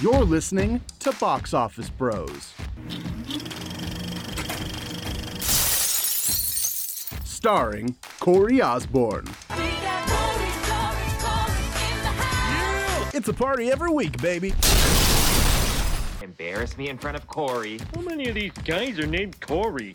You're listening to Box Office Bros. Starring Corey Osborne. It's a party every week, baby. Embarrass me in front of Corey. How many of these guys are named Corey?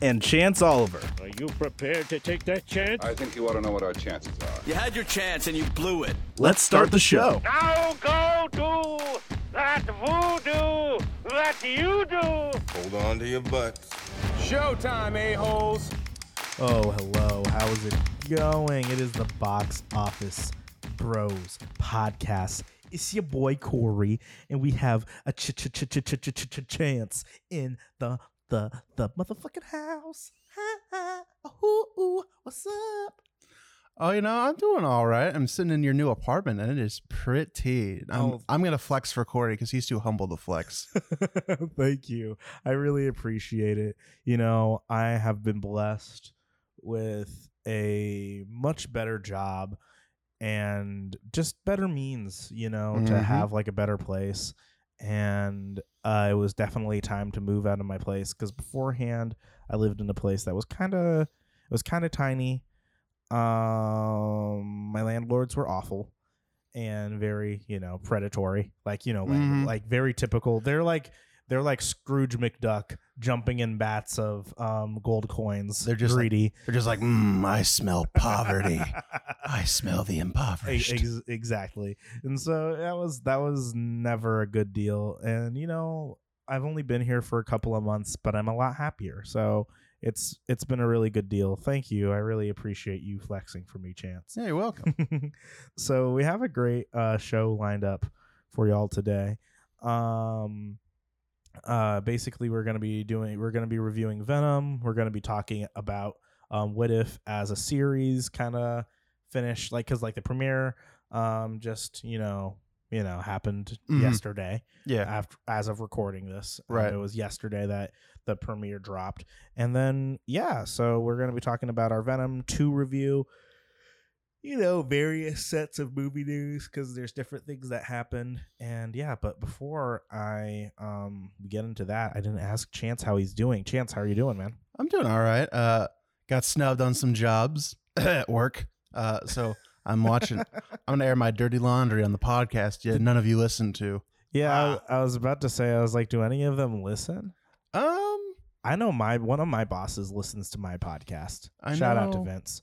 And Chance Oliver. Are you prepared to take that chance? I think you ought to know what our chances are. You had your chance and you blew it. Let's start the show. Now go do that voodoo that you do. Hold on to your butts. Showtime, a-holes. Oh, hello. How is it going? It is the Box Office Bros podcast. It's your boy Corey, and we have a ch ch ch ch ch ch ch chance in the the the motherfucking house. Ha ha. Ooh, ooh. What's up? Oh, you know, I'm doing all right. I'm sitting in your new apartment, and it is pretty. I'm, Oh. I'm gonna flex for Corey because he's too humble to flex. Thank you. I really appreciate it. You know, I have been blessed with a much better job and just better means, you know, to Mhm. have like a better place. And uh, it was definitely time to move out of my place because beforehand I lived in a place that was kind of it was kind of tiny. Um, my landlords were awful and very, you know, predatory. Like, you know, like, Mhm. like very typical. They're like they're like Scrooge McDuck jumping in bats of um gold coins. They're just like- greedy. They're just like, mm, I smell poverty. I smell the impoverished. ex- exactly. And so that was that was never a good deal. And you know, I've only been here for a couple of months, but I'm a lot happier. So it's it's been a really good deal. Thank you. I really appreciate you flexing for me, Chance. yeah, you're welcome. so we have a great uh, show lined up for y'all today. Um, uh, basically, we're gonna be doing we're gonna be reviewing Venom. We're gonna be talking about um, what if as a series kind of finished like because like the premiere um just you know you know happened Mhm. yesterday Yeah, after as of recording this. Um, Right. it was yesterday that the premiere dropped. And then yeah, so we're going to be talking about our Venom 2 review. You know, various sets of movie news cuz there's different things that happened. And yeah, but before I um get into that, I didn't ask Chance how he's doing. Chance, how are you doing, man? I'm doing all right. Uh, got snubbed on some jobs at work. Uh, so I'm watching. I'm gonna air my dirty laundry on the podcast. Yet none of you listen to. Yeah, I, I was about to say I was like do any of them listen? Um, I know my one of my bosses listens to my podcast. I Shout out to. Vince.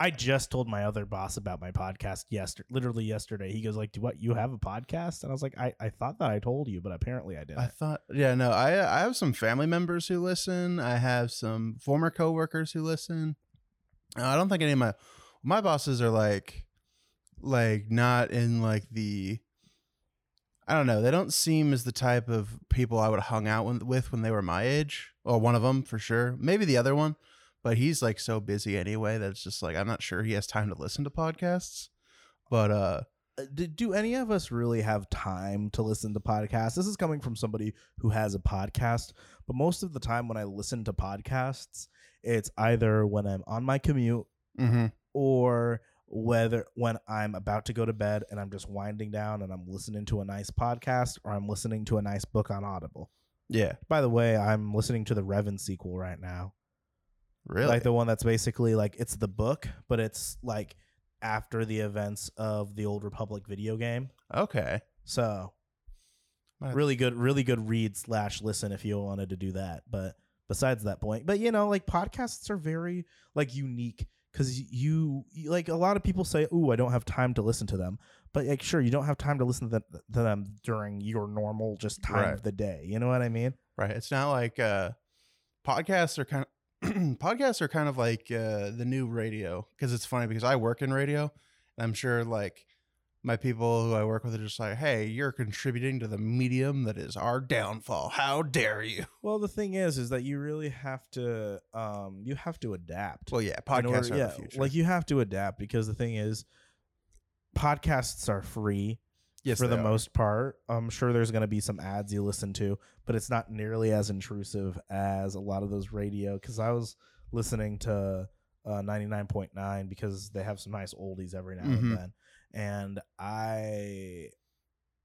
I just told my other boss about my podcast yesterday, literally yesterday. He goes like, "Do what? You have a podcast?" And I was like, "I, I thought that I told you, but apparently I didn't." I thought, yeah, no, I I have some family members who listen. I have some former coworkers who listen. Uh, I don't think any of my my bosses are like like not in like the I don't know. They don't seem as the type of people I would have hung out with, when they were my age. Or one of them for sure. Maybe the other one, but he's like so busy anyway that it's just like I'm not sure he has time to listen to podcasts. But uh Uh, do, do any of us really have time to listen to podcasts? This is coming from somebody who has a podcast, but most of the time when I listen to podcasts, it's either when I'm on my commute mhm. Or whether when I'm about to go to bed and I'm just winding down and I'm listening to a nice podcast or I'm listening to a nice book on Audible. yeah, By the way, I'm listening to the Revan sequel right now. really. Like the one that's basically like it's the book, but it's like after the events of the Old Republic video game. okay. So really good, really good read slash listen if you wanted to do that. But besides that point, but you know, like podcasts are very like unique because you, you like a lot of people say, "Ooh, I don't have time to listen to them." But like, sure, you don't have time to listen to them, to them during your normal just time Right. of the day. You know what I mean? Right. It's not like uh podcasts are kind of podcasts are kind of like uh the new radio because it's funny because I work in radio and I'm sure like my people who I work with are just like, "Hey, you're contributing to the medium that is our downfall. How dare you?" Well, the thing is, is that you really have to, um, you have to adapt. Well, yeah, podcasts order- are yeah, the future. Like you have to adapt because the thing is, podcasts are free yes, for the are. most part. I'm sure there's going to be some ads you listen to, but it's not nearly as intrusive as a lot of those radio. Because I was listening to uh, 99.9 because they have some nice oldies every now Mhm. and then, and I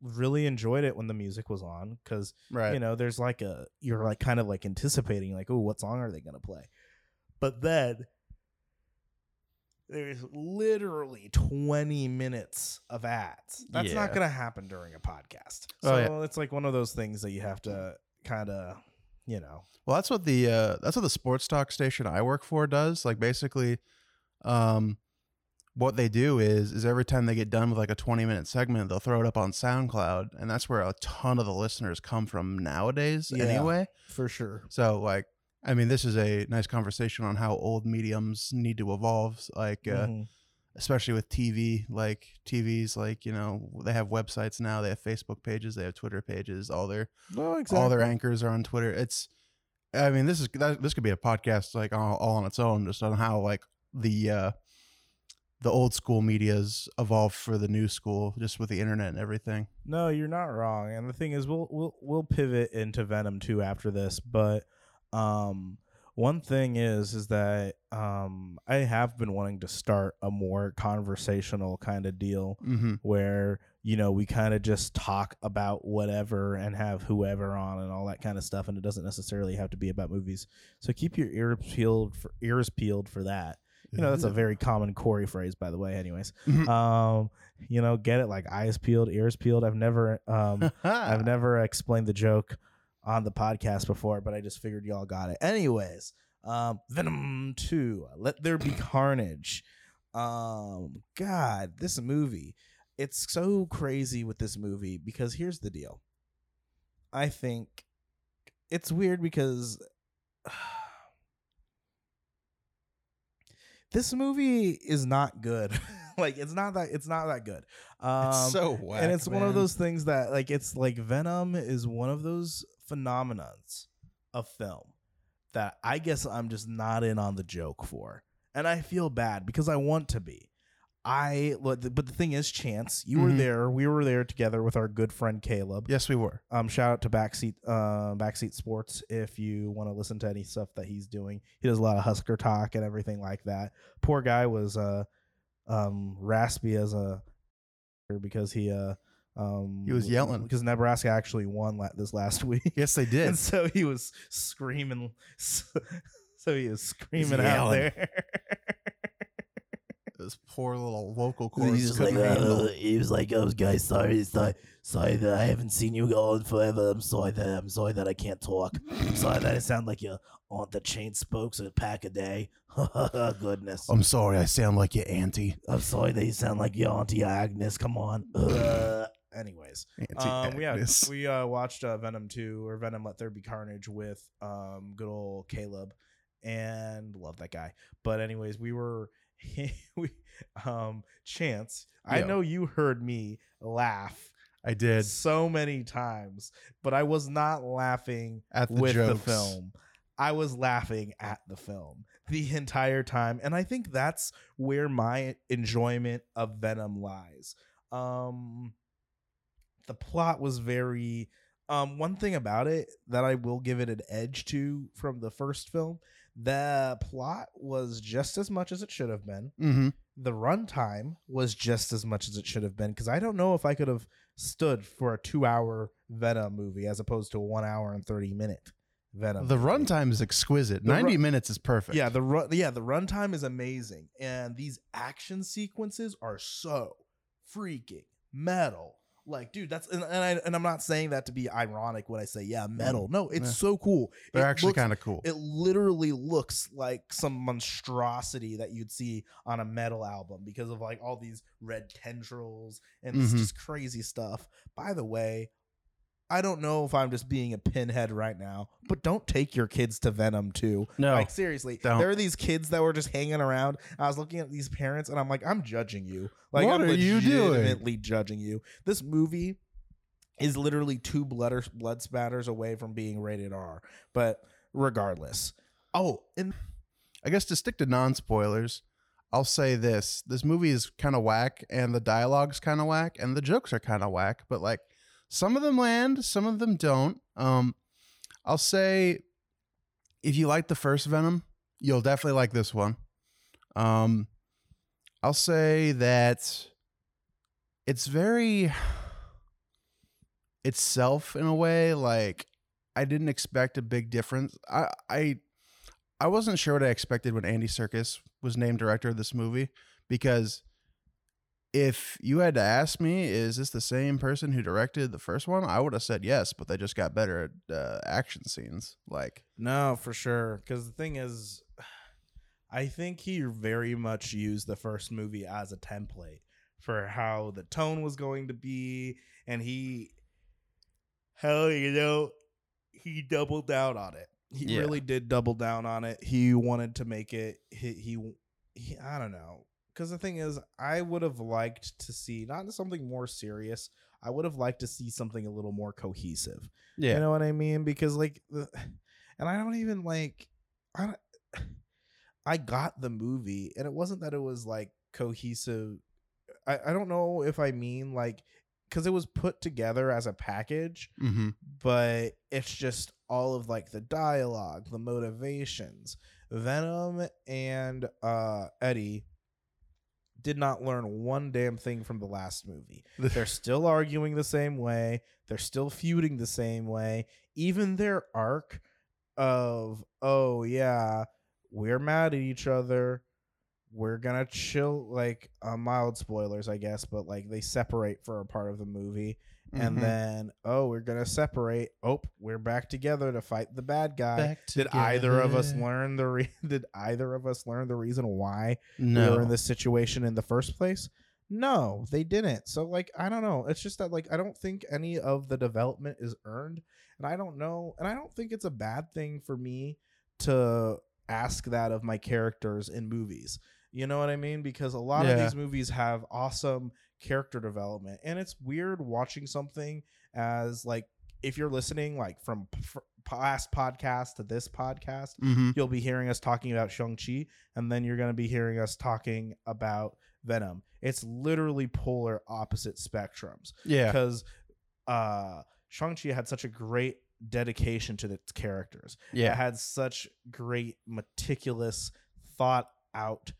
really enjoyed it when the music was on because Right. you know there's like a you're like kind of like anticipating like oh what song are they gonna play but then there's literally 20 minutes of ads that's not gonna happen during a podcast Oh, so yeah. it's like one of those things that you have to kind of you know Well, that's what the uh, that's what the sports talk station I work for does. Like basically, um, what they do is is every time they get done with like a twenty minute segment, they'll throw it up on SoundCloud, and that's where a ton of the listeners come from nowadays. Yeah. Anyway, for sure so like, I mean, this is a nice conversation on how old mediums need to evolve. Like, uh, Mhm. especially with TV, like TVs, like you know, they have websites now, they have Facebook pages, they have Twitter pages, all their no exactly all their anchors are on Twitter. It's, I mean, this is this could be a podcast like all, all on its own, just on how like the uh the old school media's evolved for the new school, just with the internet and everything. No, you're not wrong. And the thing is, we'll we'll we'll pivot into Venom two after this. But um, one thing is is that um, I have been wanting to start a more conversational kind of deal Mm-hmm. where you know we kind of just talk about whatever and have whoever on and all that kind of stuff, and it doesn't necessarily have to be about movies. So keep your ears peeled for ears peeled for that. You know, that's a very common Corey phrase, by the way. Anyways, Mhm. um, you know, get it like eyes peeled, ears peeled. I've never, um, I've never explained the joke on the podcast before, but I just figured y'all got it. Anyways, um, Venom Two, Let There Be Carnage. Um, God, this movie, it's so crazy with this movie because here's the deal. I think it's weird because this movie is not good. like it's not that it's not that good. Um, it's so whack, and it's one of those things that like it's like Venom is one of those phenomenons of film that I guess I'm just not in on the joke for. And I feel bad because I want to be. I but the thing is Chance, you were Mhm. there. We were there together with our good friend Caleb. Yes, we were. Um, shout out to Backseat uh, Backseat Sports if you want to listen to any stuff that he's doing. He does a lot of Husker talk and everything like that. Poor guy was uh, um, raspy as a because he uh, um, He was yelling. because Nebraska actually won la- this last week. Yes, they did. and so he was screaming. So, so he was screaming out there. This poor little vocal He cords was like, couldn't uh, he was like, "Oh, guys, sorry, sorry, sorry that I haven't seen you on forever. I'm sorry that I'm sorry that I can't talk. I'm sorry that I sound like you on the chain spokes of a pack a day. Goodness, I'm sorry, I sound like your auntie. I'm sorry that you sound like your auntie Agnes. Come on, uh, Anyways, Auntie um, yeah, Agnes. we uh, watched uh, Venom two or Venom Let There Be Carnage with um, good old Caleb, and love that guy. But anyways, we were we um Chance. I know you heard me laugh I did so many times, but I was not laughing at the with jokes. the film. I was laughing at the film the entire time, and I think that's where my enjoyment of Venom lies. Um, the plot was very. Um, one thing about it that I will give it an edge to from the first film, the plot was just as much as it should have been Mm-hmm. the runtime was just as much as it should have been because I don't know if I could have stood for a two hour Venom movie as opposed to a one hour and thirty minute Venom. The runtime is exquisite. The Ninety run- minutes is perfect. yeah, the run, yeah, the runtime is amazing, and these action sequences are so freaking metal. Like, dude, that's and, and, I, and I'm not saying that to be ironic when I say yeah, metal. No, it's Yeah. so cool. they're It actually looks- kind of cool. it literally looks like some monstrosity that you'd see on a metal album because of like all these red tendrils and it's Mhm. just crazy stuff. By the way, I don't know if I'm just being a pinhead right now, but don't take your kids to Venom too. No, like seriously, don't. there are these kids that were just hanging around. I was looking at these parents and I'm like, I'm judging you. Like What I'm are you doing? judging you. This movie is literally two blood blood spatters away from being rated R. But regardless, oh, and I guess to stick to non spoilers, I'll say this: this movie is kind of whack, and the dialogue's kind of whack, and the jokes are kind of whack. But like, some of them land, some of them don't. Um, I'll say, if you like the first Venom, you'll definitely like this one. Um, I'll say that it's very. itself in a way. Like I didn't expect a big difference. I I I wasn't sure what I expected when Andy Serkis was named director of this movie because if you had to ask me, is this the same person who directed the first one? I would have said yes, but they just got better at uh, action scenes. Like, No, for sure. Because the thing is, I think he very much used the first movie as a template for how the tone was going to be, and he, hell, you know, he doubled down on it. He Yeah. really did double down on it. He wanted to make it. He, he, he I don't know. Because the thing is, I would have liked to see not something more serious. I would have liked to see something a little more cohesive. yeah, You know what I mean? Because like, the, and I don't even like, I don't, I got the movie, and it wasn't that it was like cohesive. I I don't know if I mean like, because it was put together as a package, mm-hmm. but it's just all of like the dialogue, the motivations. Venom and uh Eddie did not learn one damn thing from the last movie. They're still arguing the same way. They're still feuding the same way. Even their arc of, oh, yeah, we're mad at each other. We're going to chill, like, uh, mild spoilers, I guess, but like they separate for a part of the movie. And Mhm. then, oh, we're going to separate. Oh, we're back together to fight the bad guy. Back Did either of us learn the re- did either of us learn the reason why no, we were in this situation in the first place? No, they didn't. So like I don't know. It's just that like I don't think any of the development is earned. And I don't know and I don't think it's a bad thing for me to ask that of my characters in movies. You know what I mean? Because a lot of these movies have awesome character development and it's weird watching something as like if you're listening like from p- past podcast to this podcast Mhm. you'll be hearing us talking about Shang-Chi, and then you're going to be hearing us talking about Venom. It's literally polar opposite spectrums yeah, because uh, Shang-Chi had such a great dedication to its characters. It yeah, had such great, meticulous, thought out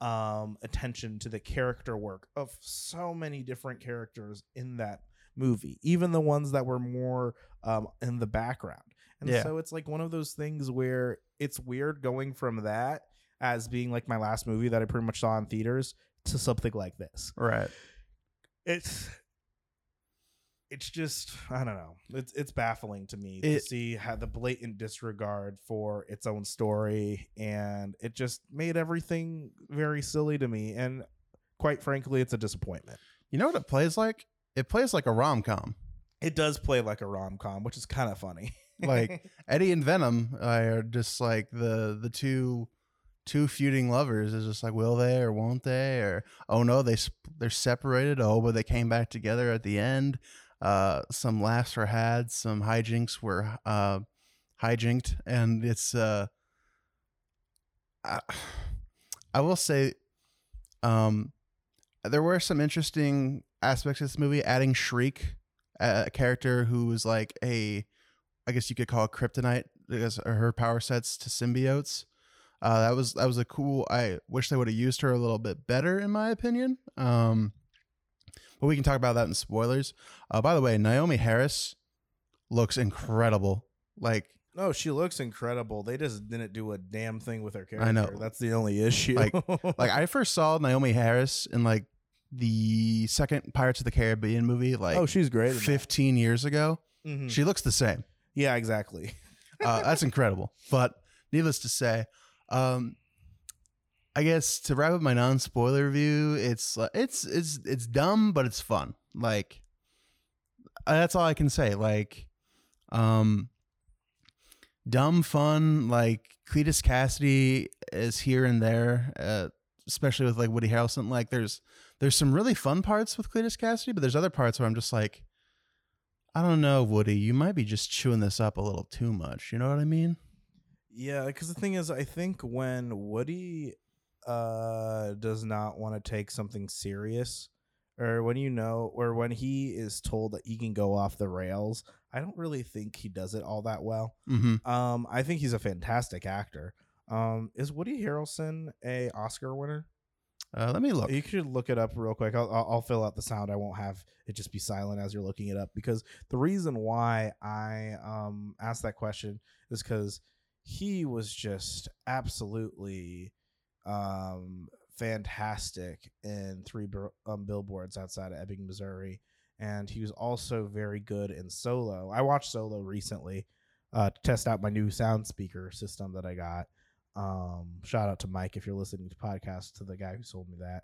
um, attention to the character work of so many different characters in that movie, even the ones that were more um, in the background. And Yeah. so it's like one of those things where it's weird going from that as being like my last movie that I pretty much saw in theaters to something like this. right. It's it's just I don't know. It's it's baffling to me to see how the blatant disregard for its own story and it just made everything very silly to me and quite frankly it's a disappointment. You know what it plays like? It plays like a rom com. It does play like a rom-com, which is kind of funny. Like Eddie and Venom are just like the the two two feuding lovers. Is just like will they or won't they or oh no they sp- they're separated. Oh, but they came back together at the end. Uh, some laughs were had. Some hijinks were uh hijinked, and it's uh. I, I will say, um, there were some interesting aspects of this movie. Adding Shriek, a character who was like a I guess you could call it kryptonite because her power sets to symbiotes. Uh, that was that was a cool. I wish they would have used her a little bit better, in my opinion. Um, but we can talk about that in spoilers. Uh, by the way, Naomie Harris looks incredible. Like no, she looks incredible. They just didn't do a damn thing with her character. I know. That's the only issue. Like- like I first saw Naomie Harris in like the second Pirates of the Caribbean movie, like oh, she's great. in that. 15 years ago. Mhm. She looks the same. yeah, exactly. uh, that's incredible. But needless to say, um, I guess to wrap up my non-spoiler review, it's uh, it's it's it's dumb, but it's fun. Like uh, that's all I can say. Like, um, dumb fun. Like Cletus Kasady is here and there, uh, especially with like Woody Harrelson. Like, there's there's some really fun parts with Cletus Kasady, but there's other parts where I'm just like. I don't know, Woody. You might be just chewing this up a little too much. You know what I mean? Yeah, because the thing is, I think when Woody uh does not want to take something serious, or when you know, or when he is told that he can go off the rails, I don't really think he does it all that well. Mm-hmm. Um, I think he's a fantastic actor. Um, is Woody Harrelson a Oscar winner? Uh, let me look. You should look it up real quick. I'll, I'll, I'll fill out the sound. I won't have it just be silent as you're looking it up because the reason why I um asked that question is because he was just absolutely um fantastic in three um, billboards outside of Ebbing, Missouri, and he was also very good in Solo. I watched Solo recently uh, to test out my new sound speaker system that I got. Um, shout out to Mike if you're listening to podcasts to the guy who sold me that.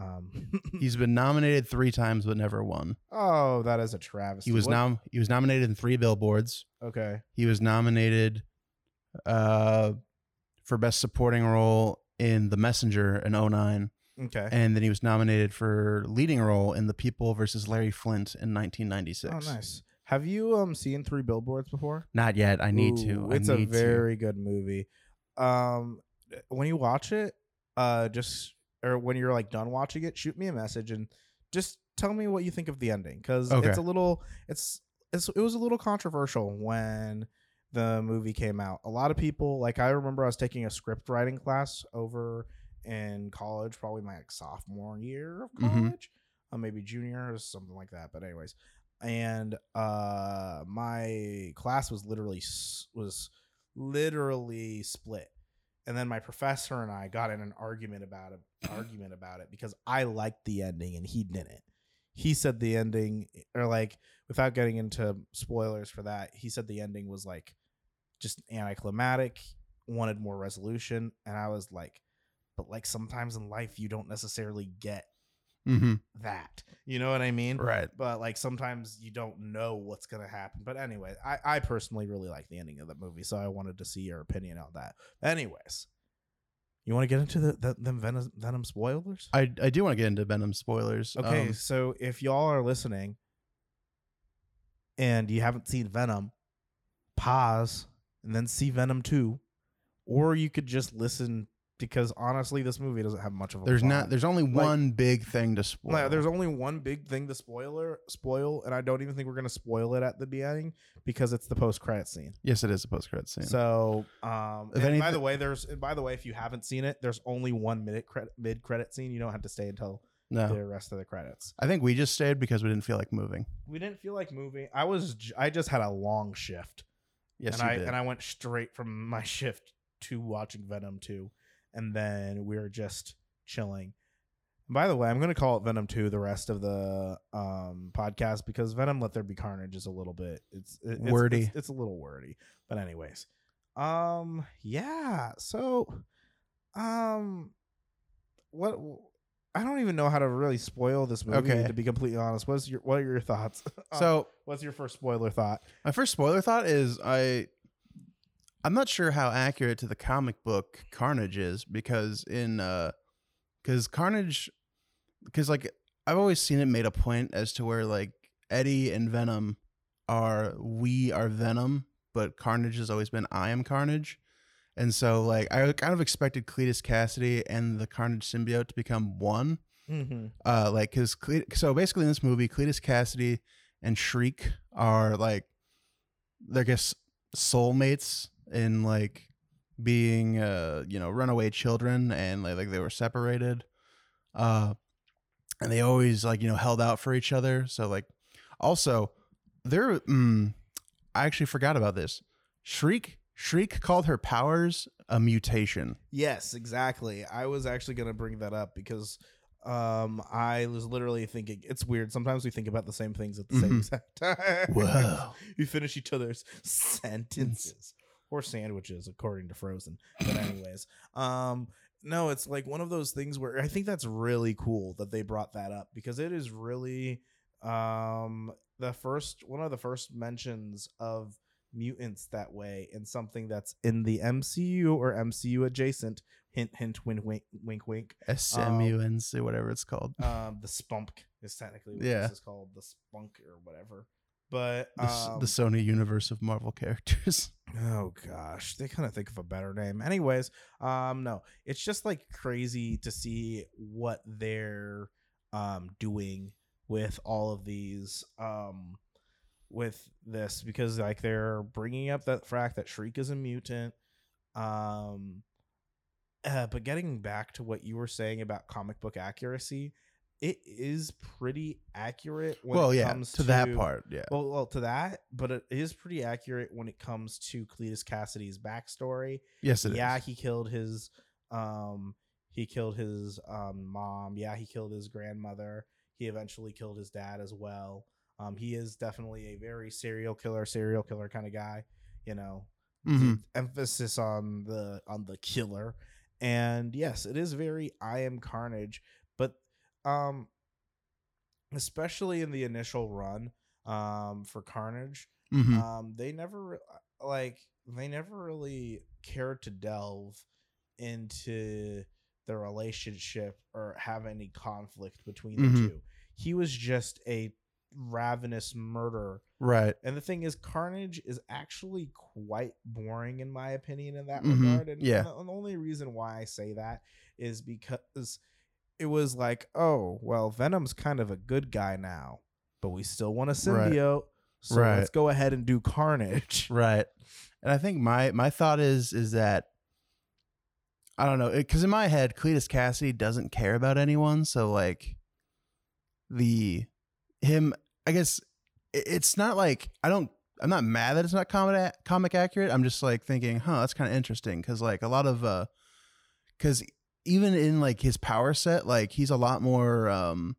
Um, He's been nominated three times but never won. oh, that is a travesty. He was What- nom- he was nominated in three billboards. okay. He was nominated uh, for best supporting role in The Messenger in 09. Okay. and then he was nominated for leading role in The People versus Larry Flynt in 1996. Oh, nice. Have you um seen Three Billboards before? Not yet. I need to. I It's need a very good movie. Um, when you watch it, uh, just or when you're like done watching it, shoot me a message and just tell me what you think of the ending because Okay. it's a little, it's it's it was a little controversial when the movie came out. A lot of people, like I remember, I was taking a script writing class over in college, probably my like, sophomore year of Mhm. college, uh, maybe junior or something like that. But anyways, and uh my class was literally was literally split and then my professor and i got in an argument about it argument about it because i liked the ending and he didn't he said the ending or like without getting into spoilers for that he said the ending was like just anticlimactic wanted more resolution and i was like but like sometimes in life you don't necessarily get hmm that you know what i mean Right. but like sometimes you don't know what's gonna happen. But anyway, I, I personally really like the ending of the movie, so I wanted to see your opinion on that. Anyways, you want to get into the, the them Venom, Venom spoilers? I, I do want to get into Venom spoilers. Okay, Um, so if y'all are listening and you haven't seen Venom, pause and then see Venom two, or you could just listen because honestly, this movie doesn't have much of a. there's plot. not. There's only one big thing to spoil. No, there's only one big thing to spoiler spoil, and I don't even think we're gonna spoil it at the beginning because it's the post credit scene. yes, it is a post credit scene. So, um, If and by the way, there's and by the way, if you haven't seen it, there's only one minute credit mid credit scene. You don't have to stay until no, the rest of the credits. I think we just stayed because we didn't feel like moving. We didn't feel like moving. I was j- I just had a long shift, Yes, and you I did. and I went straight from my shift to watching Venom two, and then we were just chilling. By the way, I'm going to call it Venom 2 the rest of the um, podcast because Venom Let There Be Carnage is a little bit it's, it's Wordy. It's, it's a little wordy. But anyways. Um yeah, so um what I don't even know how to really spoil this movie Okay. to be completely honest. What's your what are your thoughts? Um, so what's your first spoiler thought? My first spoiler thought is I I'm not sure how accurate to the comic book Carnage is because in uh cuz Carnage cuz like I've always seen it made a point as to where like Eddie and Venom are we are Venom, but Carnage has always been I am Carnage. And so like I kind of expected Cletus Kasady and the Carnage symbiote to become one. Mm-hmm. uh like because so basically in this movie cletus kasady and shriek are like i guess soulmates in like being uh you know runaway children and like, like they were separated. Uh and they always like you know held out for each other. So like also there mm, i actually forgot about this. Shriek shriek called her powers a mutation Yes, exactly. I was actually going to bring that up because um I was literally thinking it's weird. Sometimes we think about the same things at the same exact time. Whoa. we finish each other's sentences or sandwiches according to Frozen. But anyways, um no, it's like one of those things where I think that's really cool that they brought that up because it is really um the first one of the first mentions of mutants that way in something that's in the MCU or MCU adjacent. Hint, hint, wink, wink, wink, wink. S-M-U-N-C, whatever it's called Um, the spunk is technically what Yeah. this is called, the spunk or whatever. But the, um, the Sony universe of Marvel characters. Oh gosh, they kind of think of a better name. Anyways, um, no, it's just like crazy to see what they're um doing with all of these um with this because like they're bringing up that fact that Shriek is a mutant, um, uh, but getting back to what you were saying about comic book accuracy, it is pretty accurate when well, it yeah, comes to, that part, yeah. Well, well, to that, but it is pretty accurate when it comes to Cletus Kasady's backstory. yes, it is. yeah, he killed his um he killed his um mom. Yeah, he killed his grandmother. He eventually killed his dad as well. Um he is definitely a very serial killer, serial killer kind of guy, you know. Mhm. Emphasis on the on the killer. And yes, it is very I am carnage, but um especially in the initial run um for Carnage, Mhm. um they never like they never really cared to delve into the relationship or have any conflict between the Mhm. two he was just a ravenous murder. Right. and the thing is carnage is actually quite boring in my opinion in that Mhm. regard and, Yeah. and the, only reason why i say that is because it was like oh well venom's kind of a good guy now but we still want a Right. symbiote so Right. let's go ahead and do carnage Right. And I think my my thought is is that I don't know because in my head Cletus Kasady doesn't care about anyone, so like the him I guess it's not like I don't I'm not mad that it's not comic comic accurate. I'm just like thinking, huh, that's kind of interesting. Because like a lot of uh because even in like his power set, like he's a lot more um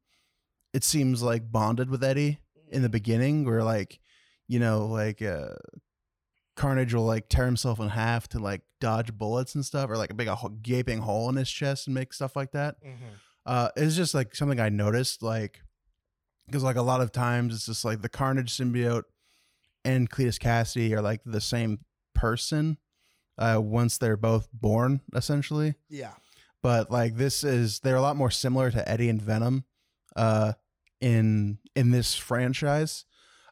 it seems like bonded with Eddie in the beginning where like you know like uh carnage will like tear himself in half to like dodge bullets and stuff or like a big a gaping hole in his chest and make stuff like that. Uh it's just like something i noticed like because like a lot of times it's just like the carnage symbiote and cletus kasady are like the same person uh once they're both born essentially. Yeah. But like this is they're a lot more similar to Eddie and Venom uh in in this franchise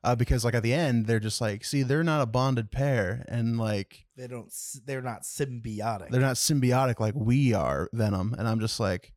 uh because like at the end they're just like see they're not a bonded pair and like they don't they're not symbiotic. they're not symbiotic like we are Venom and I'm just like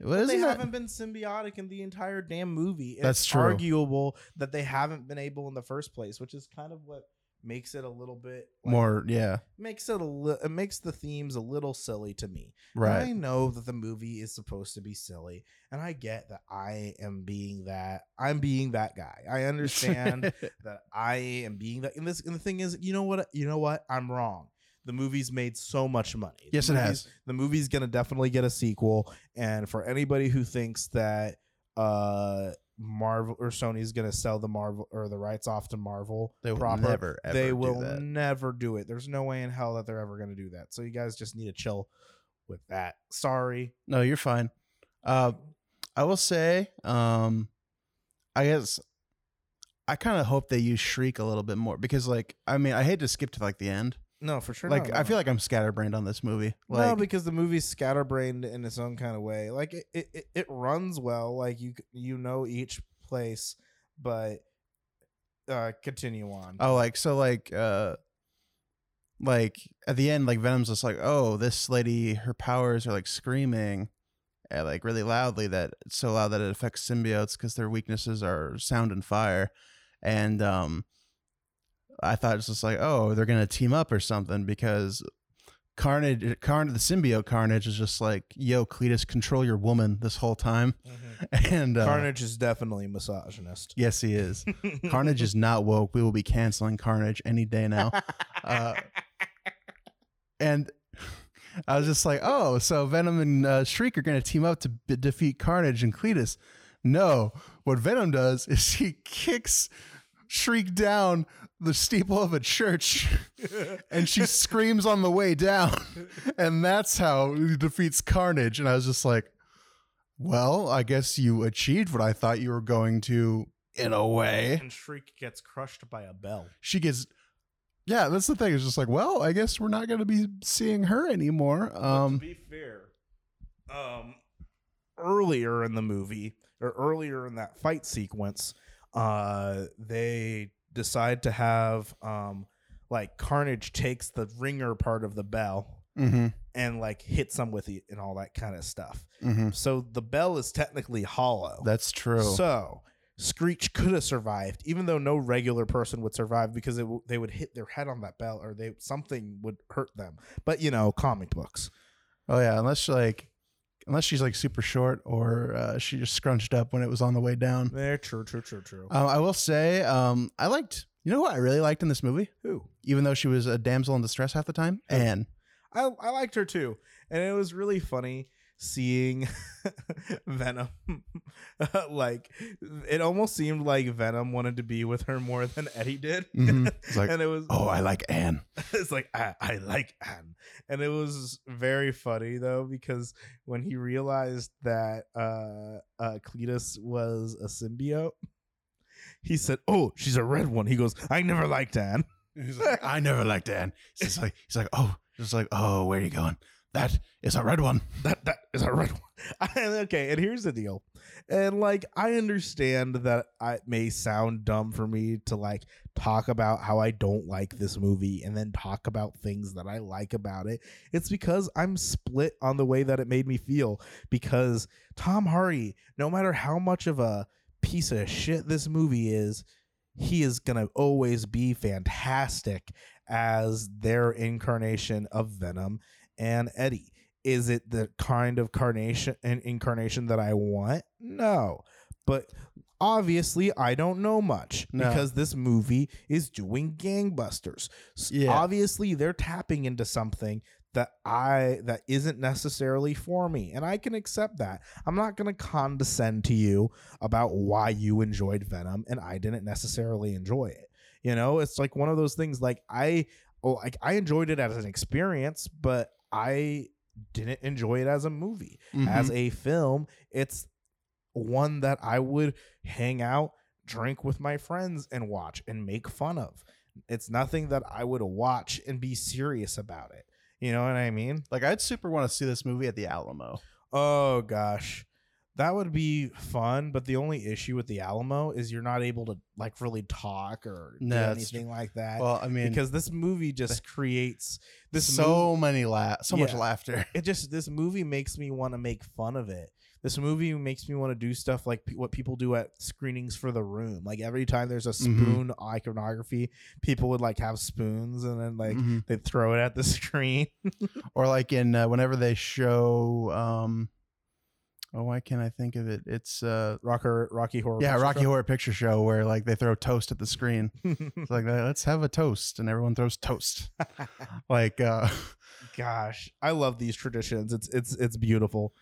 is they that haven't been symbiotic in the entire damn movie. and That's it's true. Arguable that they haven't been able in the first place, which is kind of what makes it a little bit like, more yeah makes it a li- it makes the themes a little silly to me. And right I know that the movie is supposed to be silly, and I get that I am being that I'm being that guy. I understand that I am being that. And this and the thing is, you know what? You know what? I'm wrong. The movie's made so much money. The Yes, it has. The movie's gonna definitely get a sequel. And for anybody who thinks that uh Marvel or Sony's gonna sell the Marvel or the rights off to Marvel, they will proper, never ever they do will that. never do it. There's no way in hell that they're ever gonna do that. So you guys just need to chill with that. Sorry. No, you're fine. Uh, I will say, um, I guess I kind of hope they use Shriek a little bit more because, like, I mean, I hate to skip to like the end. No, for sure. like, no, I no. feel like I'm scatterbrained on this movie. no, because the movie's scatterbrained in its own kind of way. Like it, it, it, it runs well. Like you, you know each place, but uh, continue on. oh, like so, like, uh, like at the end, like Venom's just like, oh, this lady, her powers are like screaming, uh, like really loudly that so loud that it affects symbiotes because their weaknesses are sound and fire, and um, I thought it's just like, oh, they're gonna team up or something because Carnage, Carnage, the symbiote Carnage is just like, yo, Cletus, control your woman this whole time, and uh, Carnage is definitely misogynist. yes, he is. Carnage is not woke. We will be canceling Carnage any day now. Uh, and I was just like, oh, so Venom and uh, Shriek are going to team up to b- defeat Carnage and Cletus. No, what Venom does is he kicks Shriek down the steeple of a church and she screams on the way down. And that's how he defeats Carnage. And I was just like, well, I guess you achieved what I thought you were going to in a way and Shriek gets crushed by a bell. she gets yeah that's the thing it's just like well i guess we're not going to be seeing her anymore But um to be fair, um, earlier in the movie or earlier in that fight sequence, uh, they decide to have um, like Carnage takes the ringer part of the bell mhm, and like hits him with it and all that kind of stuff. mhm. So the bell is technically hollow. that's true So Screech could have survived, even though no regular person would survive because it w- they would hit their head on that bell or they something would hurt them. But you know, comic books. Oh yeah, unless like unless she's like super short or uh, she just scrunched up when it was on the way down. There, true, true, true, true. Um, I will say, um, I liked. You know who I really liked in this movie? Who? Even though she was a damsel in distress half the time? Anne. I I liked her too, and it was really funny seeing Venom. like it almost seemed like Venom wanted to be with her more than Eddie did, Mhm. It's like, and it was oh, I like Anne. it's like I, I like Anne, and it was very funny though because when he realized that uh, uh Cletus was a symbiote, he said, "Oh, she's a red one." He goes, "I never liked Anne." He's like, I never liked Anne. He's like, he's like, oh, just like, oh, where are you going? That is a red one. that that is a red one. Okay, and here's the deal. And like I understand that it may sound dumb for me to like talk about how I don't like this movie and then talk about things that I like about it. It's because I'm split on the way that it made me feel because Tom Hardy, no matter how much of a piece of shit this movie is, he is going to always be fantastic as their incarnation of Venom and Eddie. Is it the kind of carnation and incarnation that I want? No. But obviously I don't know much No. because this movie is doing gangbusters. Yeah. Obviously they're tapping into something that I that isn't necessarily for me and I can accept that. I'm not going to condescend to you about why you enjoyed Venom and I didn't necessarily enjoy it. You know, it's like one of those things like I oh like I enjoyed it as an experience, but I didn't enjoy it as a movie. As Mhm. a film, it's one that I would hang out, drink with my friends and watch and make fun of. It's nothing that I would watch and be serious about it. You know what I mean? like, I'd super want to see this movie at the Alamo. Oh gosh. That would be fun, but the only issue with the Alamo is you're not able to like really talk or do No, that's anything like that. Well, I mean, because this movie just creates this so mov- many la- so much laughter. it just this movie makes me want to make fun of it. This movie makes me want to do stuff like pe- what people do at screenings for the room. Like every time there's a Mhm. spoon iconography, people would like have spoons and then like Mhm. they'd throw it at the screen. Or like in uh, whenever they show, um, oh, why can't I think of it? It's uh, Rocker Rocky Horror. yeah, Picture Rocky Show. Horror Picture Show where like they throw toast at the screen. It's like let's have a toast, and everyone throws toast. like, uh, Gosh, I love these traditions. It's it's it's beautiful.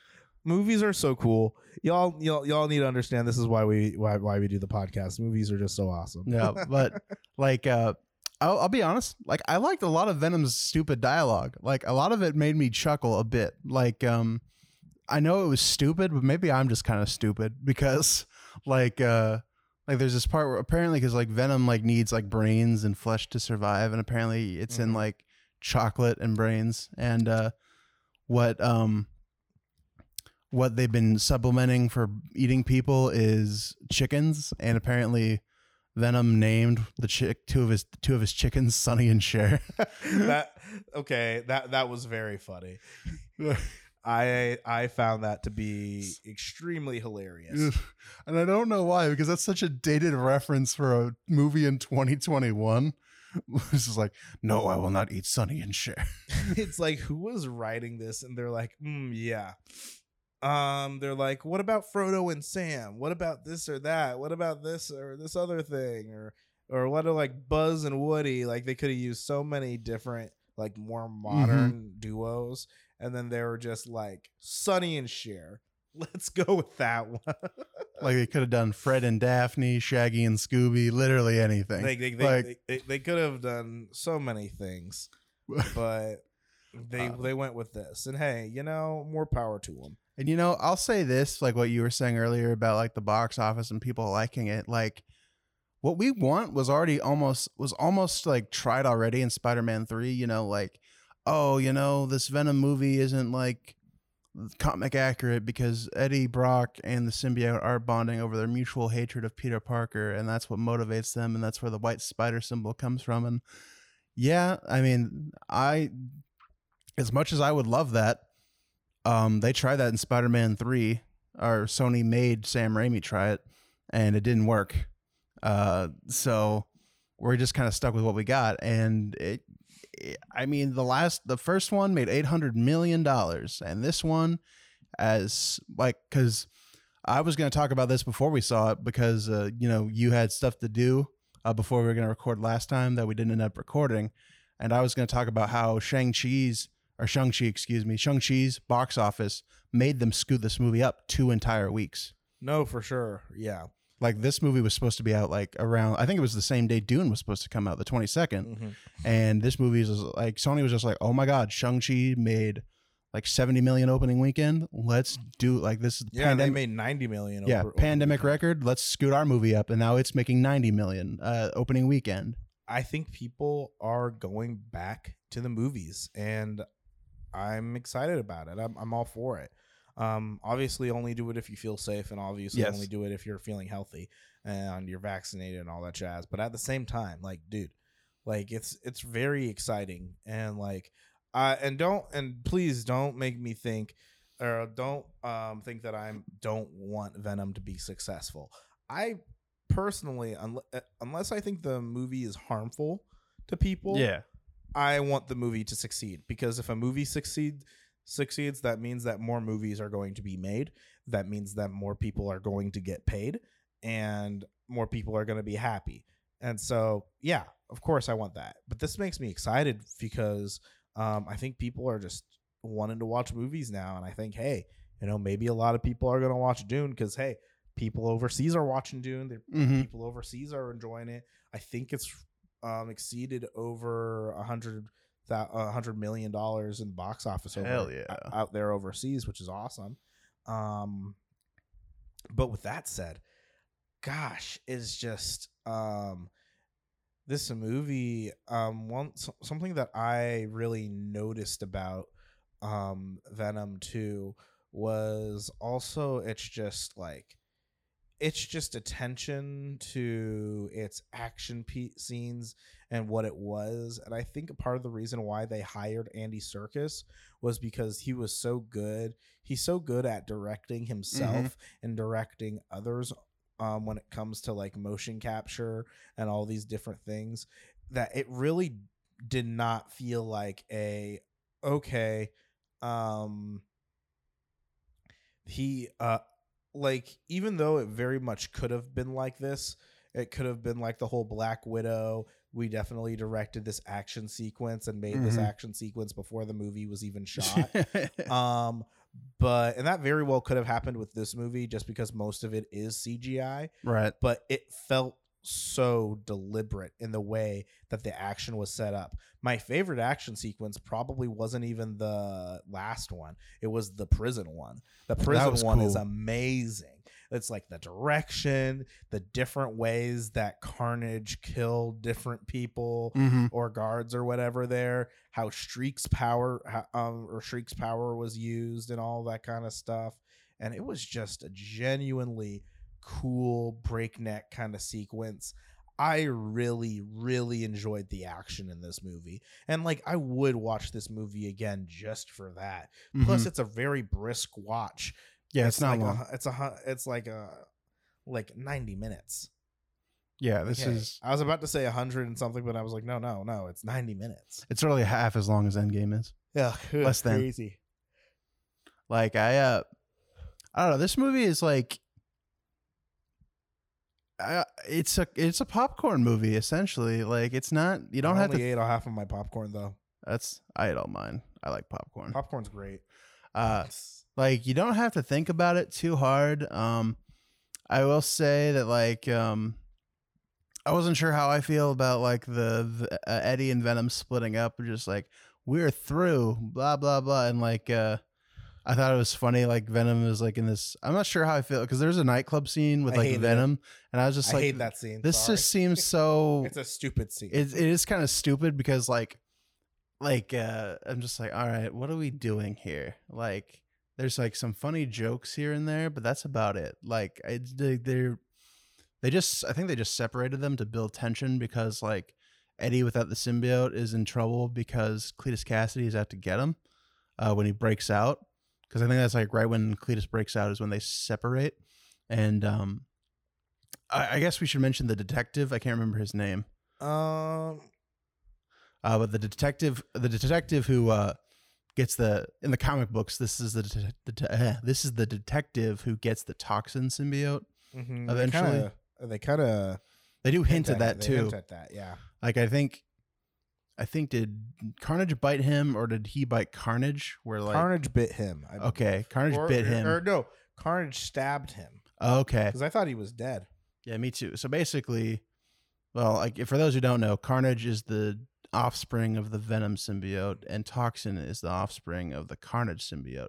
Movies are so cool. Y'all y'all y'all need to understand this is why we why why we do the podcast. Movies are just so awesome. yeah, but like, uh, I'll, I'll be honest. Like, I liked a lot of Venom's stupid dialogue. Like, a lot of it made me chuckle a bit. Like, um, I know it was stupid, but maybe I'm just kind of stupid because, like, uh, like there's this part where apparently because like Venom like needs like brains and flesh to survive, and apparently it's in Mhm. like chocolate and brains, and uh, what um. What they've been supplementing for eating people is chickens, and apparently Venom named the chick two of his two of his chickens, Sonny and Cher. that okay, that that was very funny. I I found that to be extremely hilarious. and I don't know why, because that's such a dated reference for a movie in 2021. This is like, no, I will not eat Sonny and Cher. it's like who was writing this? And they're like mm, yeah. Um they're like what about frodo and sam? What about this or that? What about this or this other thing? Or or what are like buzz and woody? Like they could have used so many different like more modern duos and then they were just like sonny and Cher. let's go with that one Like they could have done Fred and Daphne, Shaggy and Scooby, literally anything. they, they, they, Like- they, they, could have done so many things but they Uh, they went with this and hey you know more power to them And you know, I'll say this, like what you were saying earlier about like the box office and people liking it. Like what we want was already almost was almost like tried already in Spider-Man 3, you know, like oh, you know, this Venom movie isn't like comic accurate because Eddie Brock and the symbiote are bonding over their mutual hatred of Peter Parker and that's what motivates them and that's where the white spider symbol comes from and yeah, I mean, I as much as I would love that, um, they tried that in Spider Man 3, or Sony made Sam Raimi try it, and it didn't work. Uh, so we're just kind of stuck with what we got. And it, I mean, the last, the first one made eight hundred million dollars, and this one, as like, because I was going to talk about this before we saw it because uh, you know you had stuff to do uh, before we were going to record last time that we didn't end up recording, and I was going to talk about how Shang Chi's or Shang Chi, excuse me, Shang Chi's box office made them scoot this movie up two entire weeks. No, for sure. Yeah. Like this movie was supposed to be out like around I think it was the same day Dune was supposed to come out, the 22nd. Mm-hmm. And this movie is like Sony was just like, "Oh my god, Shang-Chi made like 70 million opening weekend. Let's do like this is Yeah, they made ninety million. yeah, over- over pandemic weekend. record. Let's scoot our movie up and now it's making 90 million uh opening weekend. I think people are going back to the movies, and I'm excited about it. I'm, I'm all for it. Um, obviously, only do it if you feel safe, and obviously, Yes. only do it if you're feeling healthy and you're vaccinated and all that jazz. But at the same time, like, dude, like it's it's very exciting, and like, uh, and don't and please don't make me think or don't um think that I'm don't want Venom to be successful. I personally, unle- uh, unless I think the movie is harmful to people, yeah, I want the movie to succeed because if a movie succeed succeeds, that means that more movies are going to be made. That means that more people are going to get paid, and more people are going to be happy. And so, yeah, of course, I want that. But this makes me excited because um, I think people are just wanting to watch movies now, and I think, hey, you know, maybe a lot of people are going to watch Dune because, hey, people overseas are watching Dune. Mhm. people overseas are enjoying it. I think it's um, exceeded over a hundred that a hundred million dollars in the box office over yeah. out there overseas, which is awesome. Um, but with that said, gosh, it's just um, this movie. Um, one something that I really noticed about um Venom Two was also it's just like it's just attention to its action pe- scenes and what it was and i think a part of the reason why they hired andy Serkis was because he was so good he's so good at directing himself and directing others um, when it comes to like motion capture and all these different things that it really did not feel like a okay um he uh like even though it very much could have been like this it could have been like the whole black widow we definitely directed this action sequence and made this Mhm. action sequence before the movie was even shot um but and that very well could have happened with this movie just because most of it is cgi right. but it felt so deliberate in the way that the action was set up. My favorite action sequence probably wasn't even the last one. It was the prison one. The prison one is amazing. It's like the direction, the different ways that Carnage killed different people Mhm. or guards or whatever there, how Shriek's power how, um, or Shriek's power was used and all that kind of stuff. And it was just a genuinely cool breakneck kind of sequence. I really, really enjoyed the action in this movie. And like I would watch this movie again just for that. Plus Mhm. it's a very brisk watch. yeah, it's, not like long. A, it's a it's like a like 90 minutes. yeah, this Okay. is I was about to say 100 and something but I was like no, no, no, it's 90 minutes. it's really half as long as Endgame is. Yeah, Less than. crazy. Like I uh I don't know, this movie is like it's a it's a popcorn movie essentially. Like it's not you don't I have only to ate all half of my popcorn though. that's I ate all mine. I like popcorn. Popcorn's great. Uh like you don't have to think about it too hard um i will say that like um i wasn't sure how i feel about like the, the uh, eddie and venom splitting up just like we're through blah blah blah and like uh i thought it was funny like venom is like in this i'm not sure how i feel because there's a nightclub scene with I like venom and i was just I like hate that scene. this sorry. just seems so it's a stupid scene. it, it is kind of stupid because like like uh i'm just like all right what are we doing here like there's like some funny jokes here and there but that's about it like I, they, they're they just i think they just separated them to build tension because like eddie without the symbiote is in trouble because cletus kasady is out to get him uh when he breaks out because i think that's like right when cletus breaks out is when they separate and um I, I guess we should mention the detective i can't remember his name um Uh, but the detective, the detective who uh, gets the in the comic books, this is the, det- det- eh, this is the detective who gets the toxin symbiote. Mhm. Eventually. they kinda, they They do hint at that they too. Hint at that, yeah. Like I think, I think did Carnage bite him or did he bite Carnage? Where like Carnage bit him. I okay, Carnage or, bit him. Or no, Carnage stabbed him okay, because I thought he was dead. yeah, me too. So basically, well, like for those who don't know, Carnage is the offspring of the Venom symbiote, and Toxin is the offspring of the Carnage symbiote.